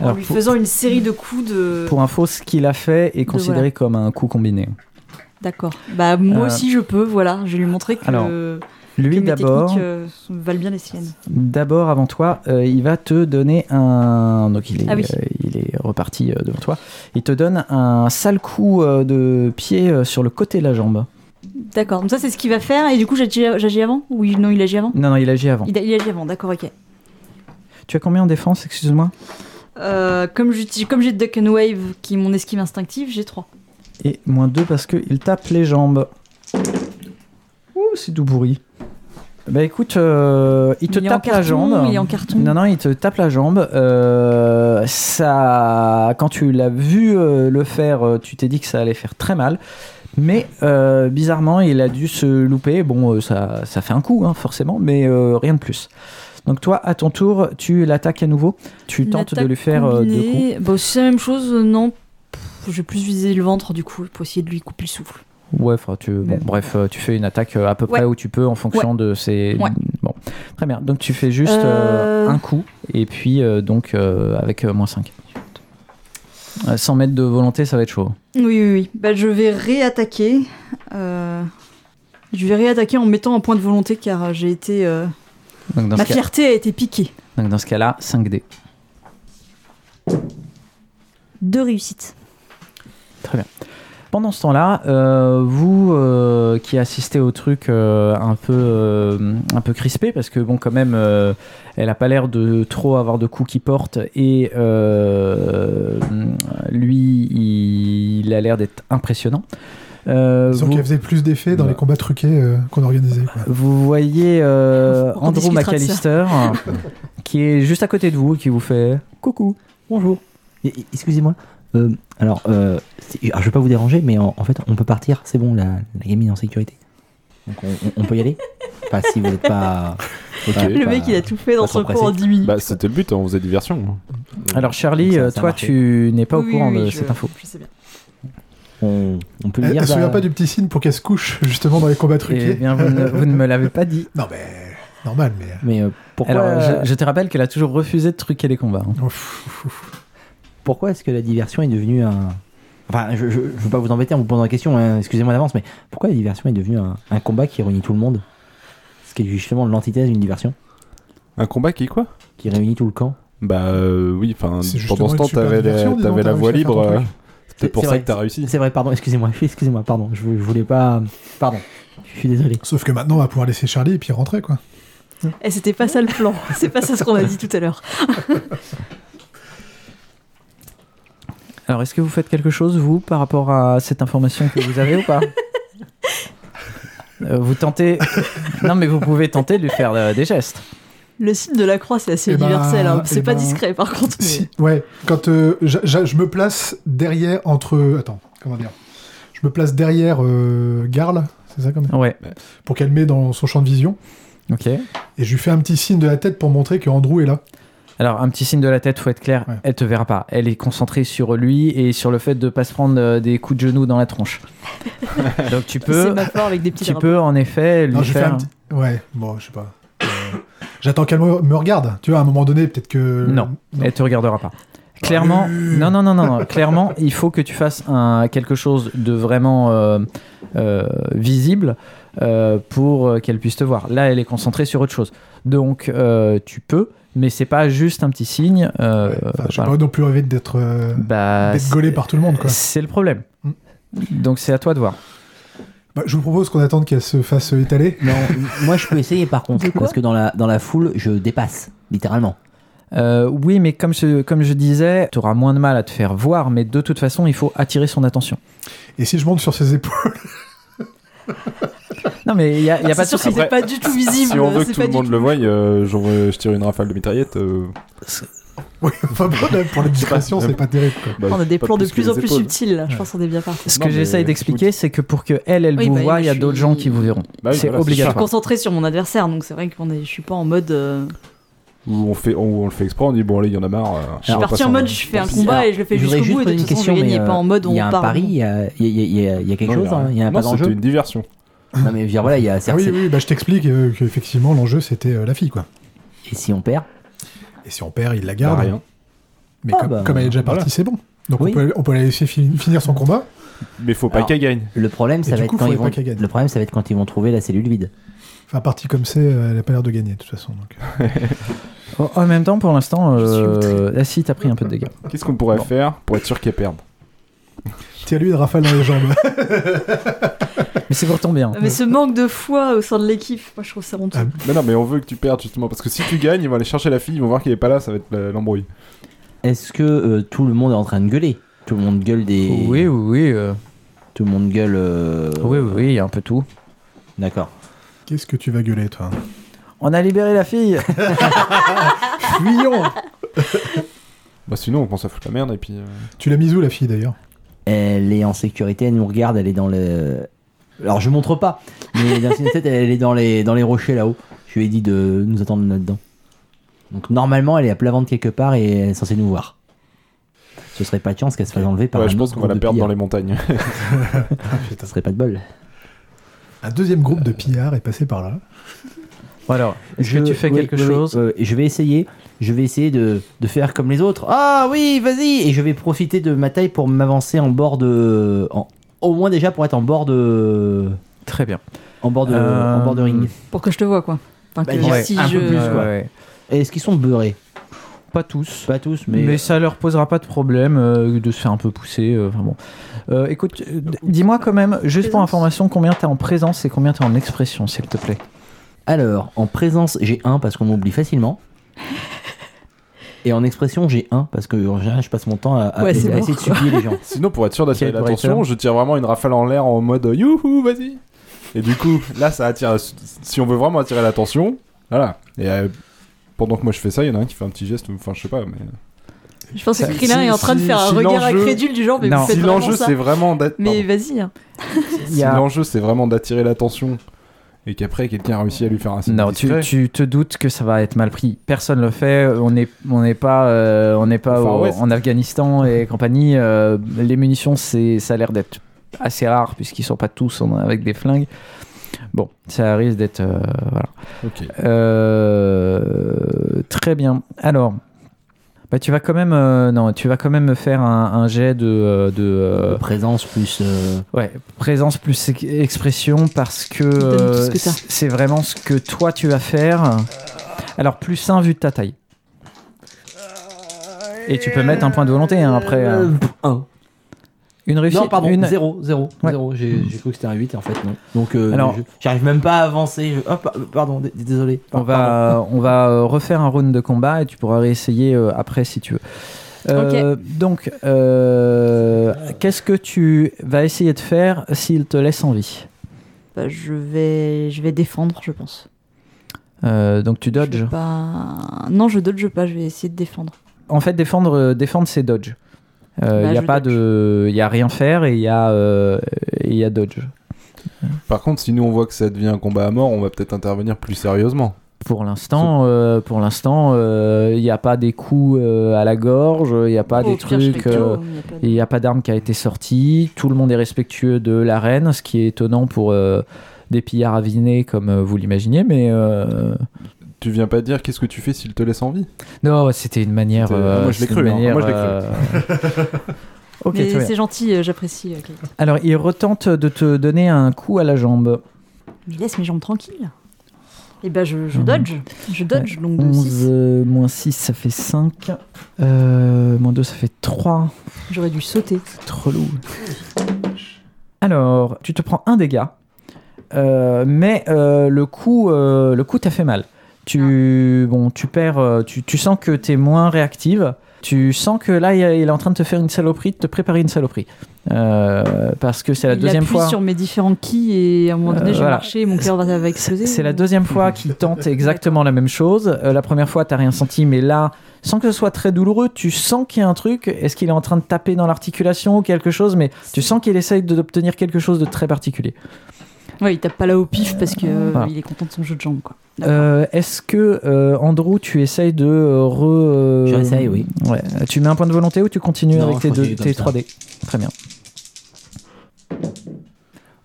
En Alors, lui pour, faisant une série de coups de. pour info, ce qu'il a fait est considéré voilà. comme un coup combiné. D'accord. Bah moi Euh, aussi je peux, voilà. Je vais lui montrer que, Alors, Lui, d'abord, euh, valent bien les siennes. D'abord, avant toi, euh, il va te donner un. Donc, il est, Ah oui. euh, il est reparti devant toi. Il te donne un sale coup de pied sur le côté de la jambe. D'accord. Donc ça c'est ce qu'il va faire et du coup j'agis avant Oui, non, il agit avant. Non, non, il agit avant. Il, a- il agit avant. D'accord, ok. Tu as combien en défense, excuse-moi? Euh, comme j'ai Duck and Wave qui est mon esquive instinctive, j'ai 3. Et moins 2 parce qu'il tape les jambes. Ouh, c'est tout pourri. Bah écoute, euh, il te il tape la carton, jambe. Il est en carton. Non, non, il te tape la jambe. Euh, ça, quand tu l'as vu euh, le faire, tu t'es dit que ça allait faire très mal. Mais euh, bizarrement, il a dû se louper. Bon, euh, ça, ça fait un coup, hein, forcément, mais euh, rien de plus. Donc toi, à ton tour, tu l'attaques à nouveau. Tu tentes de lui faire deux coups. Bah, c'est la même chose, non. Pff, Je vais plus viser le ventre du coup pour essayer de lui couper le souffle. Ouais, enfin, tu, bon, bref, tu fais une attaque à peu Ouais. près où tu peux en fonction de ses. Ouais. Bon, très bien. Donc tu fais juste euh, un coup et puis donc avec moins 5. Euh, 100 mètres de volonté, ça va être chaud. Oui, oui, oui. Bah, je vais réattaquer. euh, Je vais réattaquer en mettant un point de volonté car j'ai été. euh, Donc dans, Ma cas, fierté a été piquée. donc dans ce cas-là, 5D. Deux réussites. Pendant ce temps-là, euh, vous euh, qui assistez au truc euh, un peu euh, un peu crispé parce que bon quand même euh, elle a pas l'air de trop avoir de coups qui portent et euh, lui il, a l'air d'être impressionnant. Euh, Disons vous, qu'elle faisait plus d'effets dans Ouais. les combats truqués euh, qu'on organisait. quoi. vous voyez euh, Andrew McAllister qui est juste à côté de vous et qui vous fait coucou bonjour. Excusez-moi. Euh, alors, euh, alors, je vais pas vous déranger, mais en, en fait, on peut partir. C'est bon, la, la gamine est en sécurité. Donc, on, on- on peut y aller Enfin, si vous n'êtes pas. Le pas- mec, il a tout fait dans son cours en pressé. 10 minutes. Bah, c'était le but, on faisait diversion. Alors Charlie, ça- euh, ça toi tu n'es pas au courant oui, de cette info. Je sais bien. On, on peut lui Elle, dire. elle se bah, souvient pas du petit signe pour qu'elle se couche justement dans les combats Eh truqués. bien vous ne, vous ne me l'avez pas dit. Non mais normal mais. Mais euh, pourquoi, Alors, je, je te rappelle qu'elle a toujours refusé de truquer les combats. hein. Ouf, ouf, ouf. Pourquoi est-ce que la diversion est devenue un. Enfin, je, je, je veux pas vous embêter en vous posant la question, hein, excusez-moi d'avance, mais pourquoi la diversion est devenue un, un combat qui réunit tout le monde? Ce qui est justement l'antithèse d'une diversion, Un combat qui quoi? Qui réunit tout le camp. Bah euh, oui, enfin pendant ce temps t'avais la, la voie libre. euh. C'est pour ça vrai. que t'as réussi. C'est vrai, pardon, excusez-moi, excusez-moi, pardon, je, vou- je voulais pas. Pardon, je suis désolé. Sauf que maintenant on va pouvoir laisser Charlie et puis rentrer quoi. Et c'était pas ça le plan. C'est pas ça ce qu'on a dit tout à l'heure. Alors, est-ce que vous faites quelque chose, vous, par rapport à cette information que vous avez ou pas Euh, Vous tentez. Non, mais vous pouvez tenter de lui faire euh, des gestes. Le signe de la croix, c'est assez Eh ben, universel. hein. eh C'est pas ben, discret par contre. mais- Si, ouais, quand euh, je me place derrière entre. Attends, comment dire? Je me place derrière euh, Garl, c'est ça comme? Ouais, Pour qu'elle met dans son champ de vision. ok. Et je lui fais un petit signe de la tête pour montrer que Andrew est là. Alors, un petit signe de la tête, faut être clair, Ouais. elle te verra pas. Elle est concentrée sur lui et sur le fait de pas se prendre euh, des coups de genoux dans la tronche. Donc, tu C'est peux, avec des petits tu drapeaux. peux en effet lui Non, faire. un petit. Ouais, bon, je sais pas. Euh, J'attends qu'elle me, me regarde. Tu vois, à un moment donné, peut-être que. Non. Elle te regardera pas. Clairement, Allez. non, non, non, non, non. Clairement, il faut que tu fasses un, quelque chose de vraiment euh, euh, visible euh, pour qu'elle puisse te voir. Là, elle est concentrée sur autre chose. Donc, euh, tu peux, mais c'est pas juste un petit signe. euh, Ouais, enfin, J'ai voilà. pas non plus rêvé d'être euh, Bah, d'être gaulé par tout le monde, quoi. C'est le problème. Mm. Donc, c'est à toi de voir. Bah, je vous propose qu'on attende qu'elle se fasse étaler. Non, moi je peux essayer par contre, parce que dans la, dans la foule, je dépasse, littéralement. Euh, oui, mais comme je, comme je disais, tu auras moins de mal à te faire voir, mais de toute façon, il faut attirer son attention. Et si je monte sur ses épaules Non, mais il n'y a, y a pas de C'est sûr souci. que c'est pas du tout visible. Si on veut que tout le monde tout- le voie, euh, je tire une rafale de mitraillette. euh, Oui, enfin, pour la discrétion, c'est pas terrible, quoi. bah, On a des plans de que plus en plus subtils. là. Je Ouais. pense qu'on est bien parti. Ce que j'essaye d'expliquer, c'est que pour que elle, elle Oui, vous bah, voie, moi, il y a d'autres suis- gens qui vous verront. Bah oui, c'est voilà, Je suis obligatoire. concentré sur mon adversaire, donc c'est vrai est. Je suis pas en mode. euh, Où on, fait, on, on le fait exprès, on dit bon, allez, il y en a marre. euh, Je suis parti en mode je fais un Alors, combat et je le fais jusqu'au bout et de toute façon je mais, pas en mode euh, il y a on un pari, il y a, il y a- il y a- il y a quelque Non, chose, hein, il y a un non, pas c'était une diversion. Non mais je veux dire, voilà, il y a Ah oui, oui, bah, je t'explique euh, qu'effectivement, l'enjeu, c'était euh, la fille, quoi. Et si on perd Et si on perd, il la Bah, garde. rien. Mais Ah, comme, bah, comme elle est déjà partie, voilà. c'est bon. Donc Oui. on, peut, on peut la laisser fi- finir son combat. Mais faut pas qu'elle gagne. Le problème, ça du va être coup, quand ils vont. pas qu'elle gagne. Le problème, ça va être quand ils vont trouver la cellule vide. Enfin, partie comme c'est, elle a pas l'air de gagner, de toute façon. Donc. En- En même temps, pour l'instant, euh... ah si, t'as pris un peu de dégâts. Qu'est-ce qu'on pourrait Bon. faire pour être sûr qu'elle perde Tiens-lui une rafale dans les jambes. Mais c'est pour ton bien. Mais ce manque de foi au sein de l'équipe, moi je trouve ça honteux. Ah, Mais non, mais on veut que tu perdes justement. Parce que si tu gagnes, ils vont aller chercher la fille, ils vont voir qu'elle est pas là, ça va être la- l'embrouille. Est-ce que euh, tout le monde est en train de gueuler? Tout le monde gueule des. Oui, oui, oui. euh, Tout le monde gueule. euh, Oui, oui, oui, il y a un peu tout. D'accord. Qu'est-ce que tu vas gueuler, toi? On a libéré la fille Fuyons Bah sinon, on pense à foutre la merde et puis. euh, Tu l'as mise où, la fille, d'ailleurs Elle est en sécurité, elle nous regarde, elle est dans le. Alors je montre pas, mais dans une tête, elle est dans les, dans les rochers là-haut. Je lui ai dit de nous attendre là-dedans. Donc normalement, elle est à plat ventre quelque part et elle est censée nous voir. Ce serait pas de chance qu'elle se fasse enlever par Ouais, un je pense autre qu'on va la de perdre dans pillards. les montagnes. Ce serait pas de bol. Un deuxième groupe de pillards est passé par là. Alors, est-ce que Je- tu fais oui, quelque oui, chose oui. Je vais essayer. Je vais essayer de, de faire comme les autres. Ah oui, vas-y. Et je vais profiter de ma taille pour m'avancer en bord de, en- au moins déjà pour être en bord de, Très bien. en bord de, Euh, en bord de ring. Pour que je te vois, quoi. Enfin, que Bah, ouais, si un peu plus, quoi. ouais. Et Est-ce qu'ils sont beurrés? Pas tous. Pas tous, Mais, mais. ça leur posera pas de problème euh, de se faire un peu pousser. euh, enfin bon. Euh, écoute, euh, dis-moi quand même, juste pour information, combien t'as en présence et combien t'as en expression, s'il te plaît? Alors, en présence, j'ai un parce qu'on m'oublie facilement. Et en expression, j'ai un parce que en général, je passe mon temps à, à- Ouais, à c'est essayer de supplier les gens. Sinon, pour être sûr d'attirer Quel l'attention, je tire vraiment une rafale en l'air en mode euh, youhou, vas-y. Et du coup, là, ça attire. Si on veut vraiment attirer l'attention, voilà. Et euh, pendant que moi je fais ça, il y en a un qui fait un petit geste, ou- enfin, je sais pas, mais. Je pense que Krillin si- est en train de si- faire un si regard l'enjeu- incrédule du genre, mais Non. vous faites Si vraiment l'enjeu ça c'est vraiment Mais pardon. vas-y. hein. Il y Si a- l'enjeu c'est vraiment d'attirer l'attention et qu'après quelqu'un a réussi à lui faire un signe Non, tu, te doutes que ça va être mal pris. Personne le fait. On n'est on n'est pas, euh, on n'est pas Au en Afghanistan et compagnie. euh, les munitions, c'est, ça a l'air d'être assez rare puisqu'ils sont pas tous en- avec des flingues. Bon, ça risque d'être. euh, voilà. Euh, très bien. Alors, bah, tu vas quand même, euh, non, tu vas quand même me faire un, un jet de, euh, de euh, Présence plus. euh, ouais, présence plus ex- expression parce que, euh, c'est vraiment ce que toi tu vas faire. Alors plus 1 vu de ta taille. Et tu peux mettre un point de volonté hein, après. euh, euh, un. Une réussite. Non, pardon, une... 0, 0, Ouais. 0. J'ai cru que c'était un 8 et en fait non. Donc euh, Alors- j'arrive même pas à avancer. Je- pardon, désolé. On va, on va euh, refaire un round de combat et tu pourras réessayer euh, après si tu veux. Euh, Donc, euh, qu'est-ce que tu vas essayer de faire s'il te laisse en vie? Bah, je vais, je vais défendre, je pense. Euh, Donc, tu Je dodges? pas... Non, je dodge pas. Je vais essayer de défendre. En fait, défendre, défendre c'est dodge. Il Bah, n'y a pas dodge. de, il y a rien faire et il y a, euh, il y a dodge. Par contre, si nous on voit que ça devient un combat à mort, on va peut-être intervenir plus sérieusement. Pour l'instant, euh, pour l'instant, euh, il n'y a pas des coups euh, à la gorge, il n'y a pas des trucs. euh, il y a pas de- Il n'y a pas d'arme qui a été sortie. Tout le monde est respectueux de l'arène, ce qui est étonnant pour euh, des pillards avinés comme euh, vous l'imaginez. Mais euh, Tu viens pas dire qu'est-ce que tu fais s'il te laisse en vie? Non, c'était une manière. Euh, moi, je l'ai cru, une hein. manière, Moi, je l'ai cru. euh, bien. c'est gentil, euh, j'apprécie. euh. Alors, il retente de te donner un coup à la jambe. Mais laisse mes jambes tranquilles. Et bah, je, je Mhm. dodge. Je dodge, donc de 11 6. euh, moins 6, ça fait 5. Euh, moins 2, ça fait 3. J'aurais dû sauter. Trop lourd. Alors, tu te prends un dégât, euh, mais euh, le coup, euh, le coup t'a fait mal. Tu, bon, tu perds, euh, tu, tu sens que t'es moins réactive. Tu sens que là, il est en train de te faire une saloperie, de te préparer une saloperie. Euh, parce que c'est la il deuxième appuie fois. sur mes différents keys et à un moment donné, Euh, j'ai voilà. marché et mon cœur va, exploser. C'est la deuxième fois qu'il tente exactement la même chose. Euh, la première fois, t'as rien senti, mais là, sans que ce soit très douloureux, tu sens qu'il y a un truc. Est-ce qu'il est en train de taper dans l'articulation ou quelque chose? Mais tu sens qu'il essaye d'obtenir quelque chose de très particulier. Ouais, il tape pas là au pif parce que euh, Voilà. il est content de son jeu de jambes, quoi. Euh, Est-ce que, euh, Andrew, tu essayes de euh, re. euh, J'essaye, oui. Ouais. Tu mets un point de volonté ou tu continues Non, avec je tes, deux, tes ça. 3D Très bien.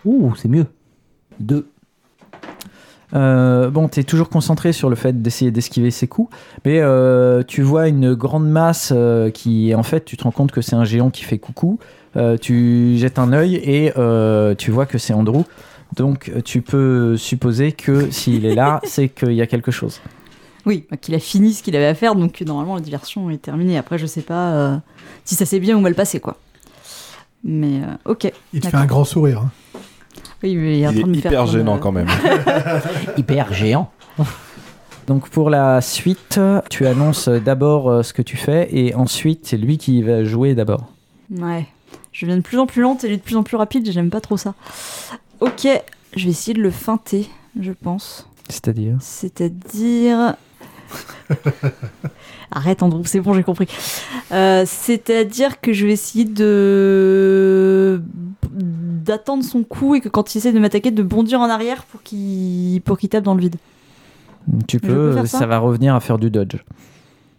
Ouh, c'est mieux. 2. Euh, bon, tu es toujours concentré sur le fait d'essayer d'esquiver ses coups, mais euh, tu vois une grande masse euh, qui, en fait, tu te rends compte que c'est un géant qui fait coucou. Euh, tu jettes un œil et euh, tu vois que c'est Andrew. Donc, euh, tu peux supposer que s'il est là, c'est qu'il y a quelque chose. Oui, bah, qu'il a fini ce qu'il avait à faire, donc normalement la diversion est terminée. Après, je sais pas euh, si ça s'est bien ou mal passé, quoi. Mais euh, ok. Il te fait un grand sourire. hein. Oui, mais il est en train de est me faire hyper comme, gênant euh, quand même. Hyper géant. Donc, pour la suite, tu annonces d'abord ce que tu fais et ensuite, c'est lui qui va jouer d'abord. Ouais. Je viens de plus en plus lente et lui de plus en plus rapide, et j'aime pas trop ça. Ok, je vais essayer de le feinter, je pense. C'est-à-dire C'est-à-dire. Arrête, Andrew, c'est bon, j'ai compris. Euh, C'est-à-dire que je vais essayer de d'attendre son coup et que quand il essaie de m'attaquer, de bondir en arrière pour qu'il pour qu'il tape dans le vide. Tu peux peux, faire ça ça va revenir à faire du dodge.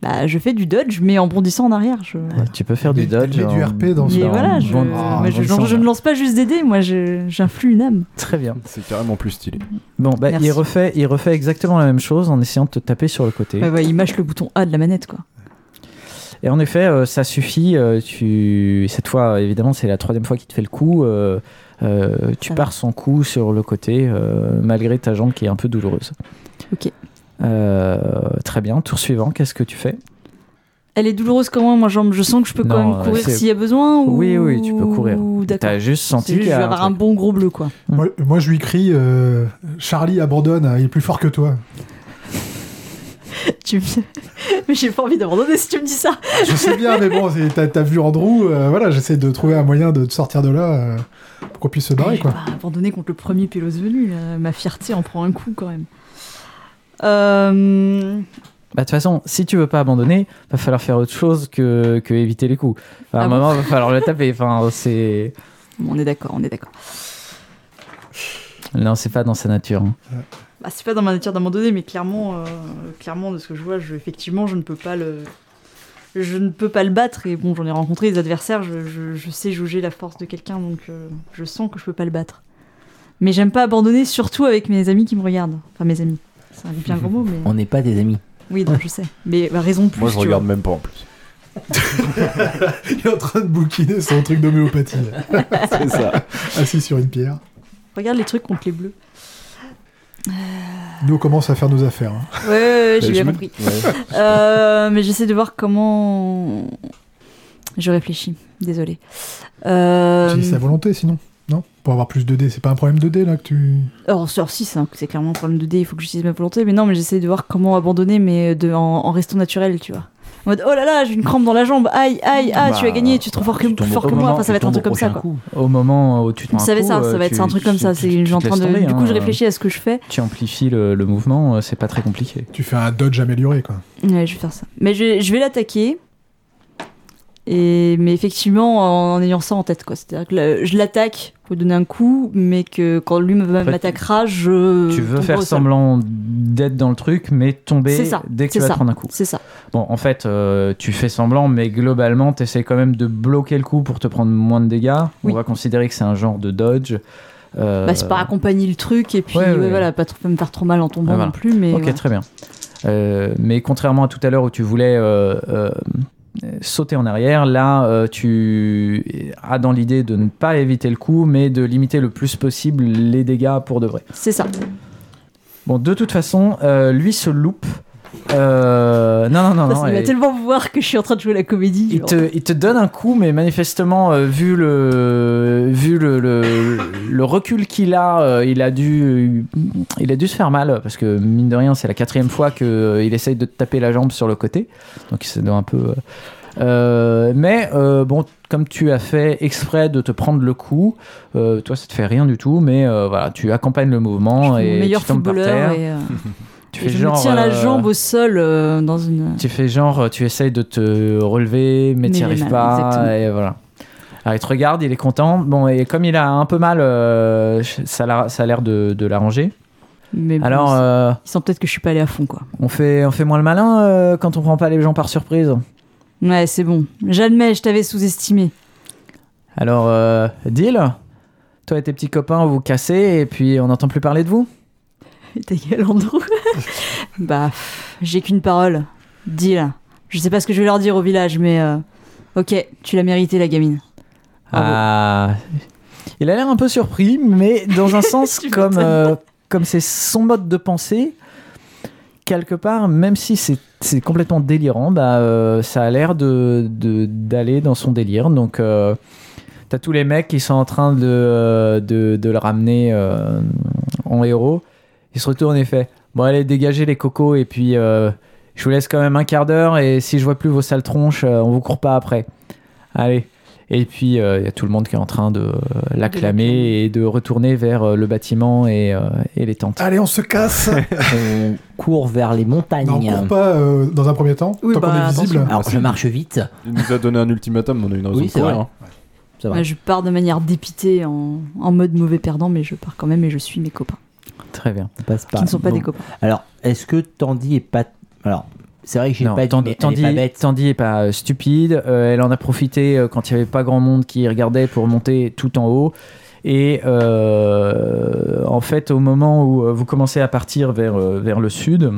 Bah, je fais du dodge, mais en bondissant en arrière. Je... Tu peux faire Mais- du dodge. mais du en- RP dans ce- Mais voilà, je, Ah, moi, je, ne lance pas juste des dés, moi j'influe une âme. Très bien. C'est carrément plus stylé. Bon, bah, Merci. il refait, il refait exactement la même chose en essayant de te taper sur le côté. Ouais, il mâche le bouton A de la manette, quoi. Et en effet, euh, ça suffit. euh, tu... Cette fois, évidemment, c'est la troisième fois qu'il te fait le coup. euh, euh, tu pars son coup sur le côté, euh, malgré ta jambe qui est un peu douloureuse. Ok. Euh, très bien. Tour suivant, qu'est-ce que tu fais? Elle est douloureuse comment? Moi, genre, je sens que je peux Non, quand même courir s'il y a besoin ou... Oui, oui, tu peux courir. T'as juste senti qu'il je y avoir un bon gros bleu, quoi. Moi, moi, je lui crie euh, Charlie, abandonne, il est plus fort que toi. Tu me- mais j'ai pas envie d'abandonner si tu me dis ça. Je sais bien, mais bon, c'est- t'as vu Andrew, euh, voilà, j'essaie de trouver un moyen de te sortir de là euh, pour qu'on puisse se barrer, Je vais quoi. pas abandonner contre le premier pélos venu. Ma fierté en prend un coup quand même. Euh... Bah, de toute façon, si tu veux pas abandonner, va falloir faire autre chose que, que éviter les coups. Enfin, à un Ah bon moment, va falloir le taper. Enfin, c'est. bon, on est d'accord, on est d'accord. Non, c'est pas dans sa nature. hein. Bah, c'est pas dans ma nature d'abandonner, mais clairement, euh, clairement de ce que je vois, je, effectivement, je ne peux pas le, je ne peux pas le battre. Et bon, j'en ai rencontré des adversaires, je, je- je sais jauger la force de quelqu'un, donc euh, je sens que je peux pas le battre. Mais j'aime pas abandonner, surtout avec mes amis qui me regardent. Enfin, mes amis. C'est un bien gros mot, mais On n'est pas des amis. oui, non, je sais. Mais bah, raison de plus. Moi, je tu regarde vois. même pas en plus. Il est en train de bouquiner son truc d'homéopathie, C'est ça. assis sur une pierre. Regarde les trucs contre les bleus. Nous, on commence à faire nos affaires. hein. Ouais, ouais, ouais, j'ai Je bien compris. Ouais. Euh, mais j'essaie de voir comment. Je réfléchis, désolé. Euh... Utilise sa volonté, sinon. Non Pour avoir plus de dés. C'est pas un problème de dés, là, que tu. Alors, sur 6, c'est clairement un problème de dé, il faut que j'utilise ma volonté. Mais non, mais j'essaie de voir comment abandonner, mais de, en, en restant naturel, tu vois. En mode, oh là là, j'ai une crampe dans la jambe, aïe, aïe, ah, Bah, tu as gagné, tu es trop fort que, fort que moi. moment- Enfin, ça va être un truc au comme ça, prochain quoi. coup. Au moment où tu te savez coup, ça, ça euh, va être tu- un truc comme tu- ça. tu- C'est tu en train de. tomber, Du coup, je hein. réfléchis à ce que je fais. Tu amplifies le, le mouvement, euh, c'est pas très compliqué. Tu fais un dodge amélioré, quoi. Ouais, je vais faire ça. Mais je, je vais l'attaquer. Et, mais effectivement, en, ayant ça en tête, quoi. C'est-à-dire que là, je l'attaque pour donner un coup, mais que quand lui m'attaquera, je. tu veux faire semblant d'être dans le truc, mais tomber ça, dès que tu vas ça. prendre un coup. C'est ça. Bon, en fait, euh, tu fais semblant, mais globalement, tu essaies quand même de bloquer le coup pour te prendre moins de dégâts. Oui. On va considérer que c'est un genre de dodge. Euh, Bah, c'est pas accompagner le truc et puis ouais, ouais, ouais. voilà, pas trop me faire trop mal en tombant Ah, voilà. non plus. Mais Ok, très bien. Euh, mais contrairement à tout à l'heure où tu voulais euh, euh, sauter en arrière, là, euh, tu as dans l'idée de ne pas éviter le coup, mais de limiter le plus possible les dégâts pour de vrai. c'est ça. Bon, de toute façon, euh, lui se loupe. Euh, non, non, non, non. Ça, il va tellement voir que je suis en train de jouer la comédie. il te, il te donne un coup, mais manifestement, euh, vu le, vu le, le, le recul qu'il a, euh, il, a dû, il a dû se faire mal, parce que mine de rien, c'est la quatrième fois qu'il essaye de te taper la jambe sur le côté. Donc il se doit un peu. euh, euh, mais euh, bon, comme tu as fait exprès de te prendre le coup, euh, toi ça te fait rien du tout, mais euh, voilà, tu accompagnes le mouvement et meilleur tu tombes par footballeur terre. et, euh, Tu fais je genre. me tiens la euh, jambe au sol euh, dans une. tu fais genre, tu essayes de te relever, mais Mais tu n'y il arrives mal, pas. exactement. Et voilà. Alors il te regarde, il est content. Bon, et comme il a un peu mal, euh, ça, a l'air de, de l'arranger. Mais bon, Alors, il euh, sent peut-être que je suis pas allé à fond quoi. on, fait, on fait moins le malin euh, quand on prend pas les gens par surprise. Ouais, c'est bon. J'admets, je t'avais sous-estimé. Alors, euh, deal Toi et tes petits copains, vous cassez et puis on n'entend plus parler de vous Ta gueule, Andrew. bah, j'ai qu'une parole. Deal. Je sais pas ce que je vais leur dire au village, mais euh, ok, tu l'as mérité, la gamine. Bravo. Ah, il a l'air un peu surpris, mais dans un sens comme euh, comme c'est son mode de pensée, quelque part, même si c'est complètement délirant, bah euh, ça a l'air de de- d'aller dans son délire. Donc euh, t'as tous les mecs qui sont en train de de, de le ramener en héros. Il se retourne et fait bon allez dégagez les cocos et puis euh, je vous laisse quand même un quart d'heure et si je vois plus vos sales tronches, euh, on vous court pas après. Allez. Et puis, euh, il y a tout le monde qui est en train de euh, l'acclamer et de retourner vers euh, le bâtiment et, euh, et les tentes. Allez, on se casse On court vers les montagnes. Non, on court pas euh, dans un premier temps, Oui, tant qu'on bah, est visible. attention. Alors, je marche vite. Il nous a donné un ultimatum, on a une raison Oui, de c'est courir. vrai. hein. Ça va. Ouais, je pars de manière dépitée en, en mode mauvais perdant, mais je pars quand même et je suis mes copains, Très bien. On passe qui ne sont pas Bon. des copains. Alors, est-ce que Tandy est pas. Alors, C'est vrai que j'ai pas dit, Tandy, mais elle est Tandy- pas bête. Tandy est pas euh, stupide. euh, elle en a profité euh, quand il n'y avait pas grand monde qui regardait pour monter tout en haut. Et euh, en fait, au moment où euh, vous commencez à partir vers, euh, vers le sud,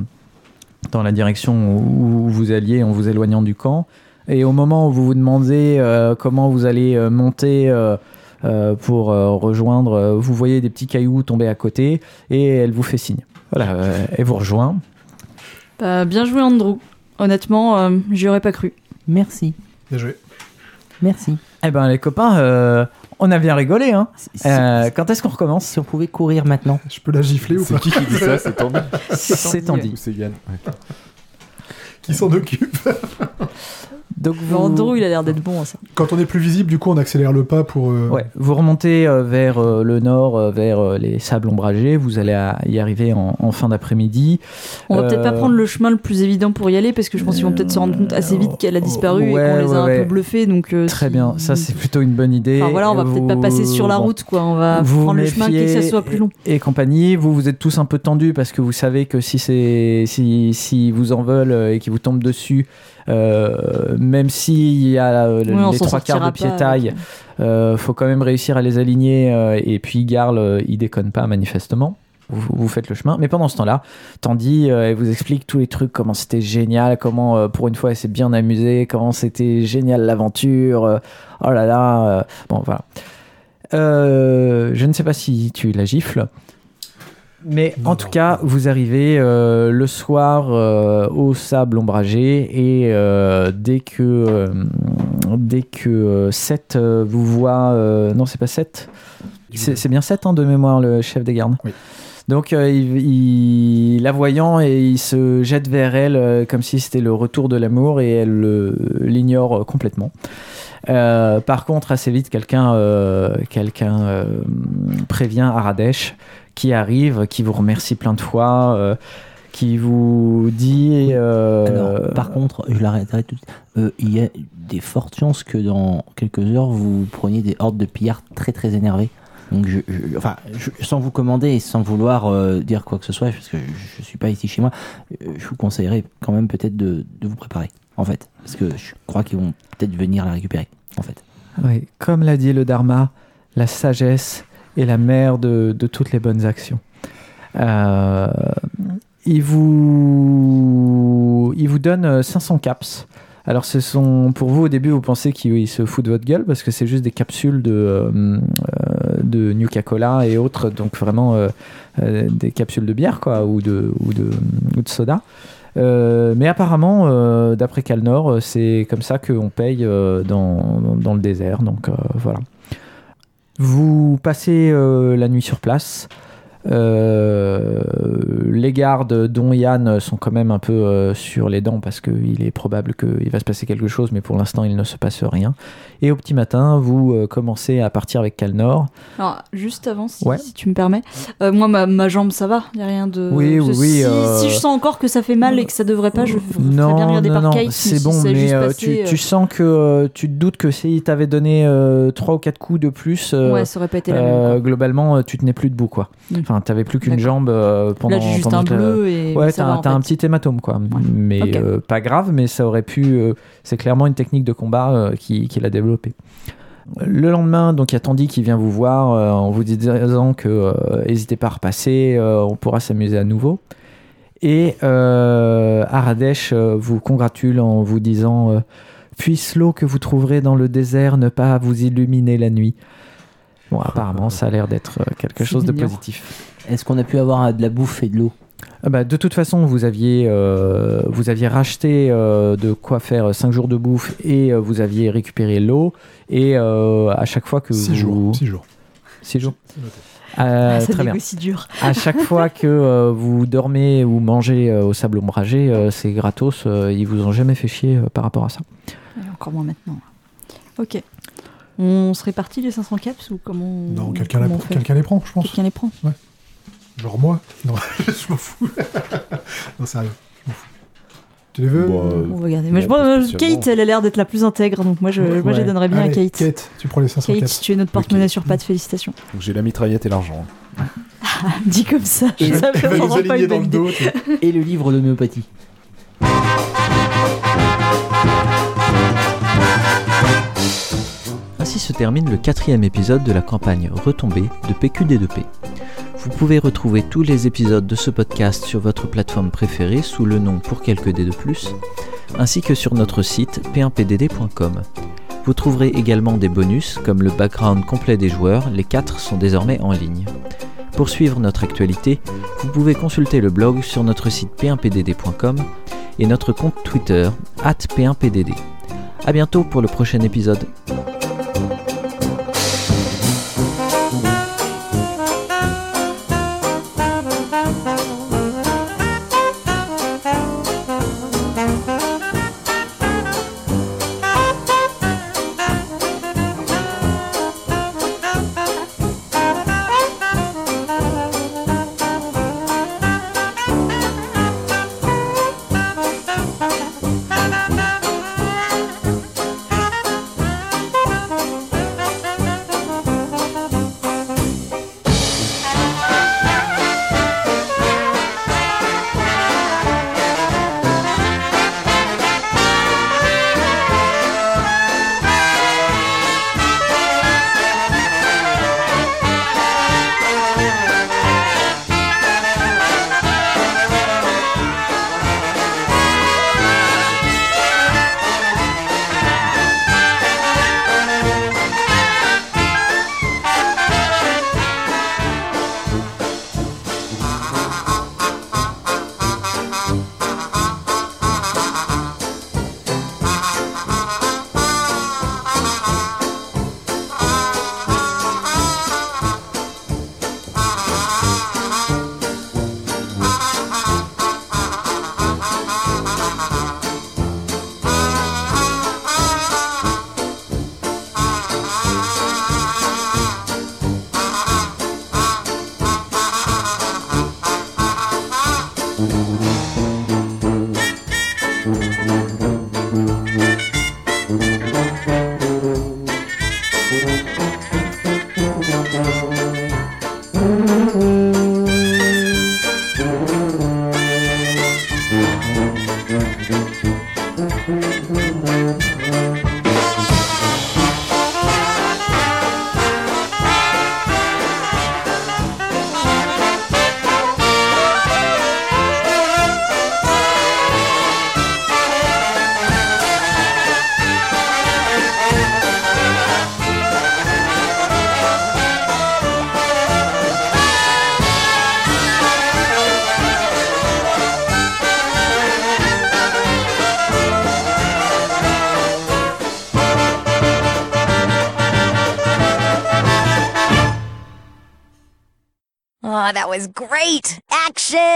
dans la direction où vous alliez en vous éloignant du camp, et au moment où vous vous demandez euh, comment vous allez euh, monter pour euh, rejoindre, euh, vous voyez des petits cailloux tomber à côté et elle vous fait signe. Voilà, euh, elle vous rejoint. Bah, bien joué, Andrew. Honnêtement, euh, j'y aurais pas cru. Merci. Bien joué. Merci. Eh ben les copains, euh, on a bien rigolé. Hein. Euh, quand est-ce qu'on recommence si on pouvait courir maintenant. Je peux la gifler ou C'est pas qui qui dit ça C'est Tandy C'est Tandy. ou c'est Yann Ouais. Qui s'en occupe Donc Andrew, il a l'air d'être bon à ça. Quand on est plus visible, du coup, on accélère le pas pour. euh, ouais, vous remontez euh, vers euh, le nord, euh, vers euh, les sables ombragés. Vous allez à- y arriver en, en fin d'après-midi. On va peut-être pas prendre le chemin le plus évident pour y aller parce que je pense qu'ils vont peut-être se rendre compte assez vite qu'elle a disparu et qu'on les a un ouais. peu bluffés. Donc, euh, Très si- bien, ça c'est plutôt une bonne idée. Enfin voilà, on va Vous- peut-être pas passer sur la route quoi. On va vous prendre le chemin qui que ça soit plus long. Et, et compagnie, vous vous êtes tous un peu tendus parce que vous savez que si c'est si, si vous en veulent et qu'ils vous tombent dessus, même s'il y a euh, Oui, les trois quarts de sortira pied pas taille, avec- euh, faut quand même réussir à les aligner. euh, et puis Garl, euh, il déconne pas manifestement. Vous, faites le chemin, mais pendant ce temps-là, Tandy, euh, elle vous explique tous les trucs, comment c'était génial, comment euh, pour une fois elle s'est bien amusée, comment c'était génial l'aventure. euh, oh là là, euh, bon voilà. Euh, je ne sais pas si tu la gifles. Mais en tout non. cas, vous arrivez euh, le soir euh, au sable ombragé et euh, dès que dès que euh, Seth euh, vous voit, non c'est pas Seth, c'est c'est bien Seth hein, de mémoire le chef des gardes. Oui. Donc il, il- la voyant et il se jette vers elle comme si c'était le retour de l'amour et elle le- l'ignore complètement. Par contre, assez vite, quelqu'un quelqu'un prévient Aradesh qui arrive, qui vous remercie plein de fois, euh, qui vous dit. euh, Alors, par contre, je l'arrêterai tout de suite. Euh, Il y a des fortes chances que dans quelques heures, vous preniez des hordes de pillards très très énervés. Donc, je, je- enfin, je- sans vous commander et sans vouloir euh, dire quoi que ce soit, parce que je ne suis pas ici chez moi, je vous conseillerais quand même peut-être de, de vous préparer, en fait. Parce que je crois qu'ils vont peut-être venir la récupérer, en fait. Oui, comme l'a dit le Dharma, la sagesse est la mère de, toutes les bonnes actions. Euh, il, vous, il vous donne euh, 500 caps. Alors, ce sont, pour vous, au début, vous pensez qu'il se fout de votre gueule parce que c'est juste des capsules de, euh, euh, de Nuka-Cola et autres, donc vraiment euh, euh, des capsules de bière quoi, ou, de, ou, de, ou de soda. Euh, mais apparemment, euh, d'après Calnor, euh, c'est comme ça qu'on paye euh, dans, dans- dans le désert. Donc euh, voilà. Vous passez euh, la nuit sur place. Euh, les gardes, dont Yann, sont quand même un peu euh, sur les dents parce qu'il est probable qu'il va se passer quelque chose, mais pour l'instant il ne se passe rien. Et au petit matin, vous euh, commencez à partir avec Calnor. Alors, juste avant, si, Ouais. si tu me permets, moi ma, ma jambe ça va, y a rien de. Oui, oui, si, Si, si je sens encore que ça fait mal et que ça devrait pas, je ferais Non, bien regarder non, par non, c'est si bon, mais passé, tu, tu sens que tu te doutes que s'il t'avait donné 3 ou 4 coups de plus, euh, ouais, ça aurait pas été la même. globalement, tu tenais plus debout, quoi. Mm. Enfin, t'avais plus qu'une jambe euh, pendant. Là, j'ai juste pendant un bleu et. Ouais, t'as va, un- en t'as un fait. petit hématome, quoi. Mais euh, pas grave, mais ça aurait pu. euh, c'est clairement une technique de combat euh, qui- qu'il a développée. Le lendemain, donc il y a Tandy qui vient vous voir en vous disant que n'hésitez pas à repasser, on pourra s'amuser à nouveau. Et Aradesh vous congratule en vous disant Puisse l'eau que vous trouverez dans le désert ne pas vous illuminer la nuit. Bon, apparemment, ça a l'air d'être euh, quelque chose de positif. Est-ce qu'on a pu avoir euh, de la bouffe et de l'eau? Ah bah, de toute façon, vous aviez, euh, vous aviez racheté euh, de quoi faire 5 jours de bouffe et euh, vous aviez récupéré l'eau. Et euh, à chaque fois que 6 vous. jours. 6 jours. Six jours. C'est noté. Euh, Ah, ça très bien. négocie dur. À chaque fois que euh, vous dormez ou mangez euh, au sable ombragé, euh, c'est gratos. euh, ils vous ont jamais fait chier euh, par rapport à ça. Encore moins maintenant. Ok. On se répartit les 500 caps ou comment Non, quelqu'un quelqu'un les prend, je pense. Quelqu'un les prend. Genre moi Non, je m'en fous. non, sérieux, je m'en fous. Tu les veux Bah, euh, On va regarder. Ouais, Mais je pense, euh. Kate, elle a l'air d'être la plus intègre, donc moi je, moi, je Ouais. donnerais bien à Kate. Kate, tu prends les 500 Kate, caps. tu es notre porte-monnaie sur pattes, félicitations. Donc j'ai la mitraillette et l'argent. Dit comme ça, nous vraiment pas une dans bonne le idée. Et le livre d'homéopathie. Se termine le quatrième épisode de la campagne Retombée de PQD2P. Vous pouvez retrouver tous les épisodes de ce podcast sur votre plateforme préférée sous le nom Pour quelques dés de plus, ainsi que sur notre site p1pdd.com. Vous trouverez également des bonus comme le background complet des joueurs, les quatre sont désormais en ligne. Pour suivre notre actualité, vous pouvez consulter le blog sur notre site p1pdd.com et notre compte Twitter p1pdd. A bientôt pour le prochain épisode.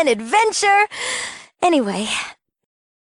adventure. Anyway,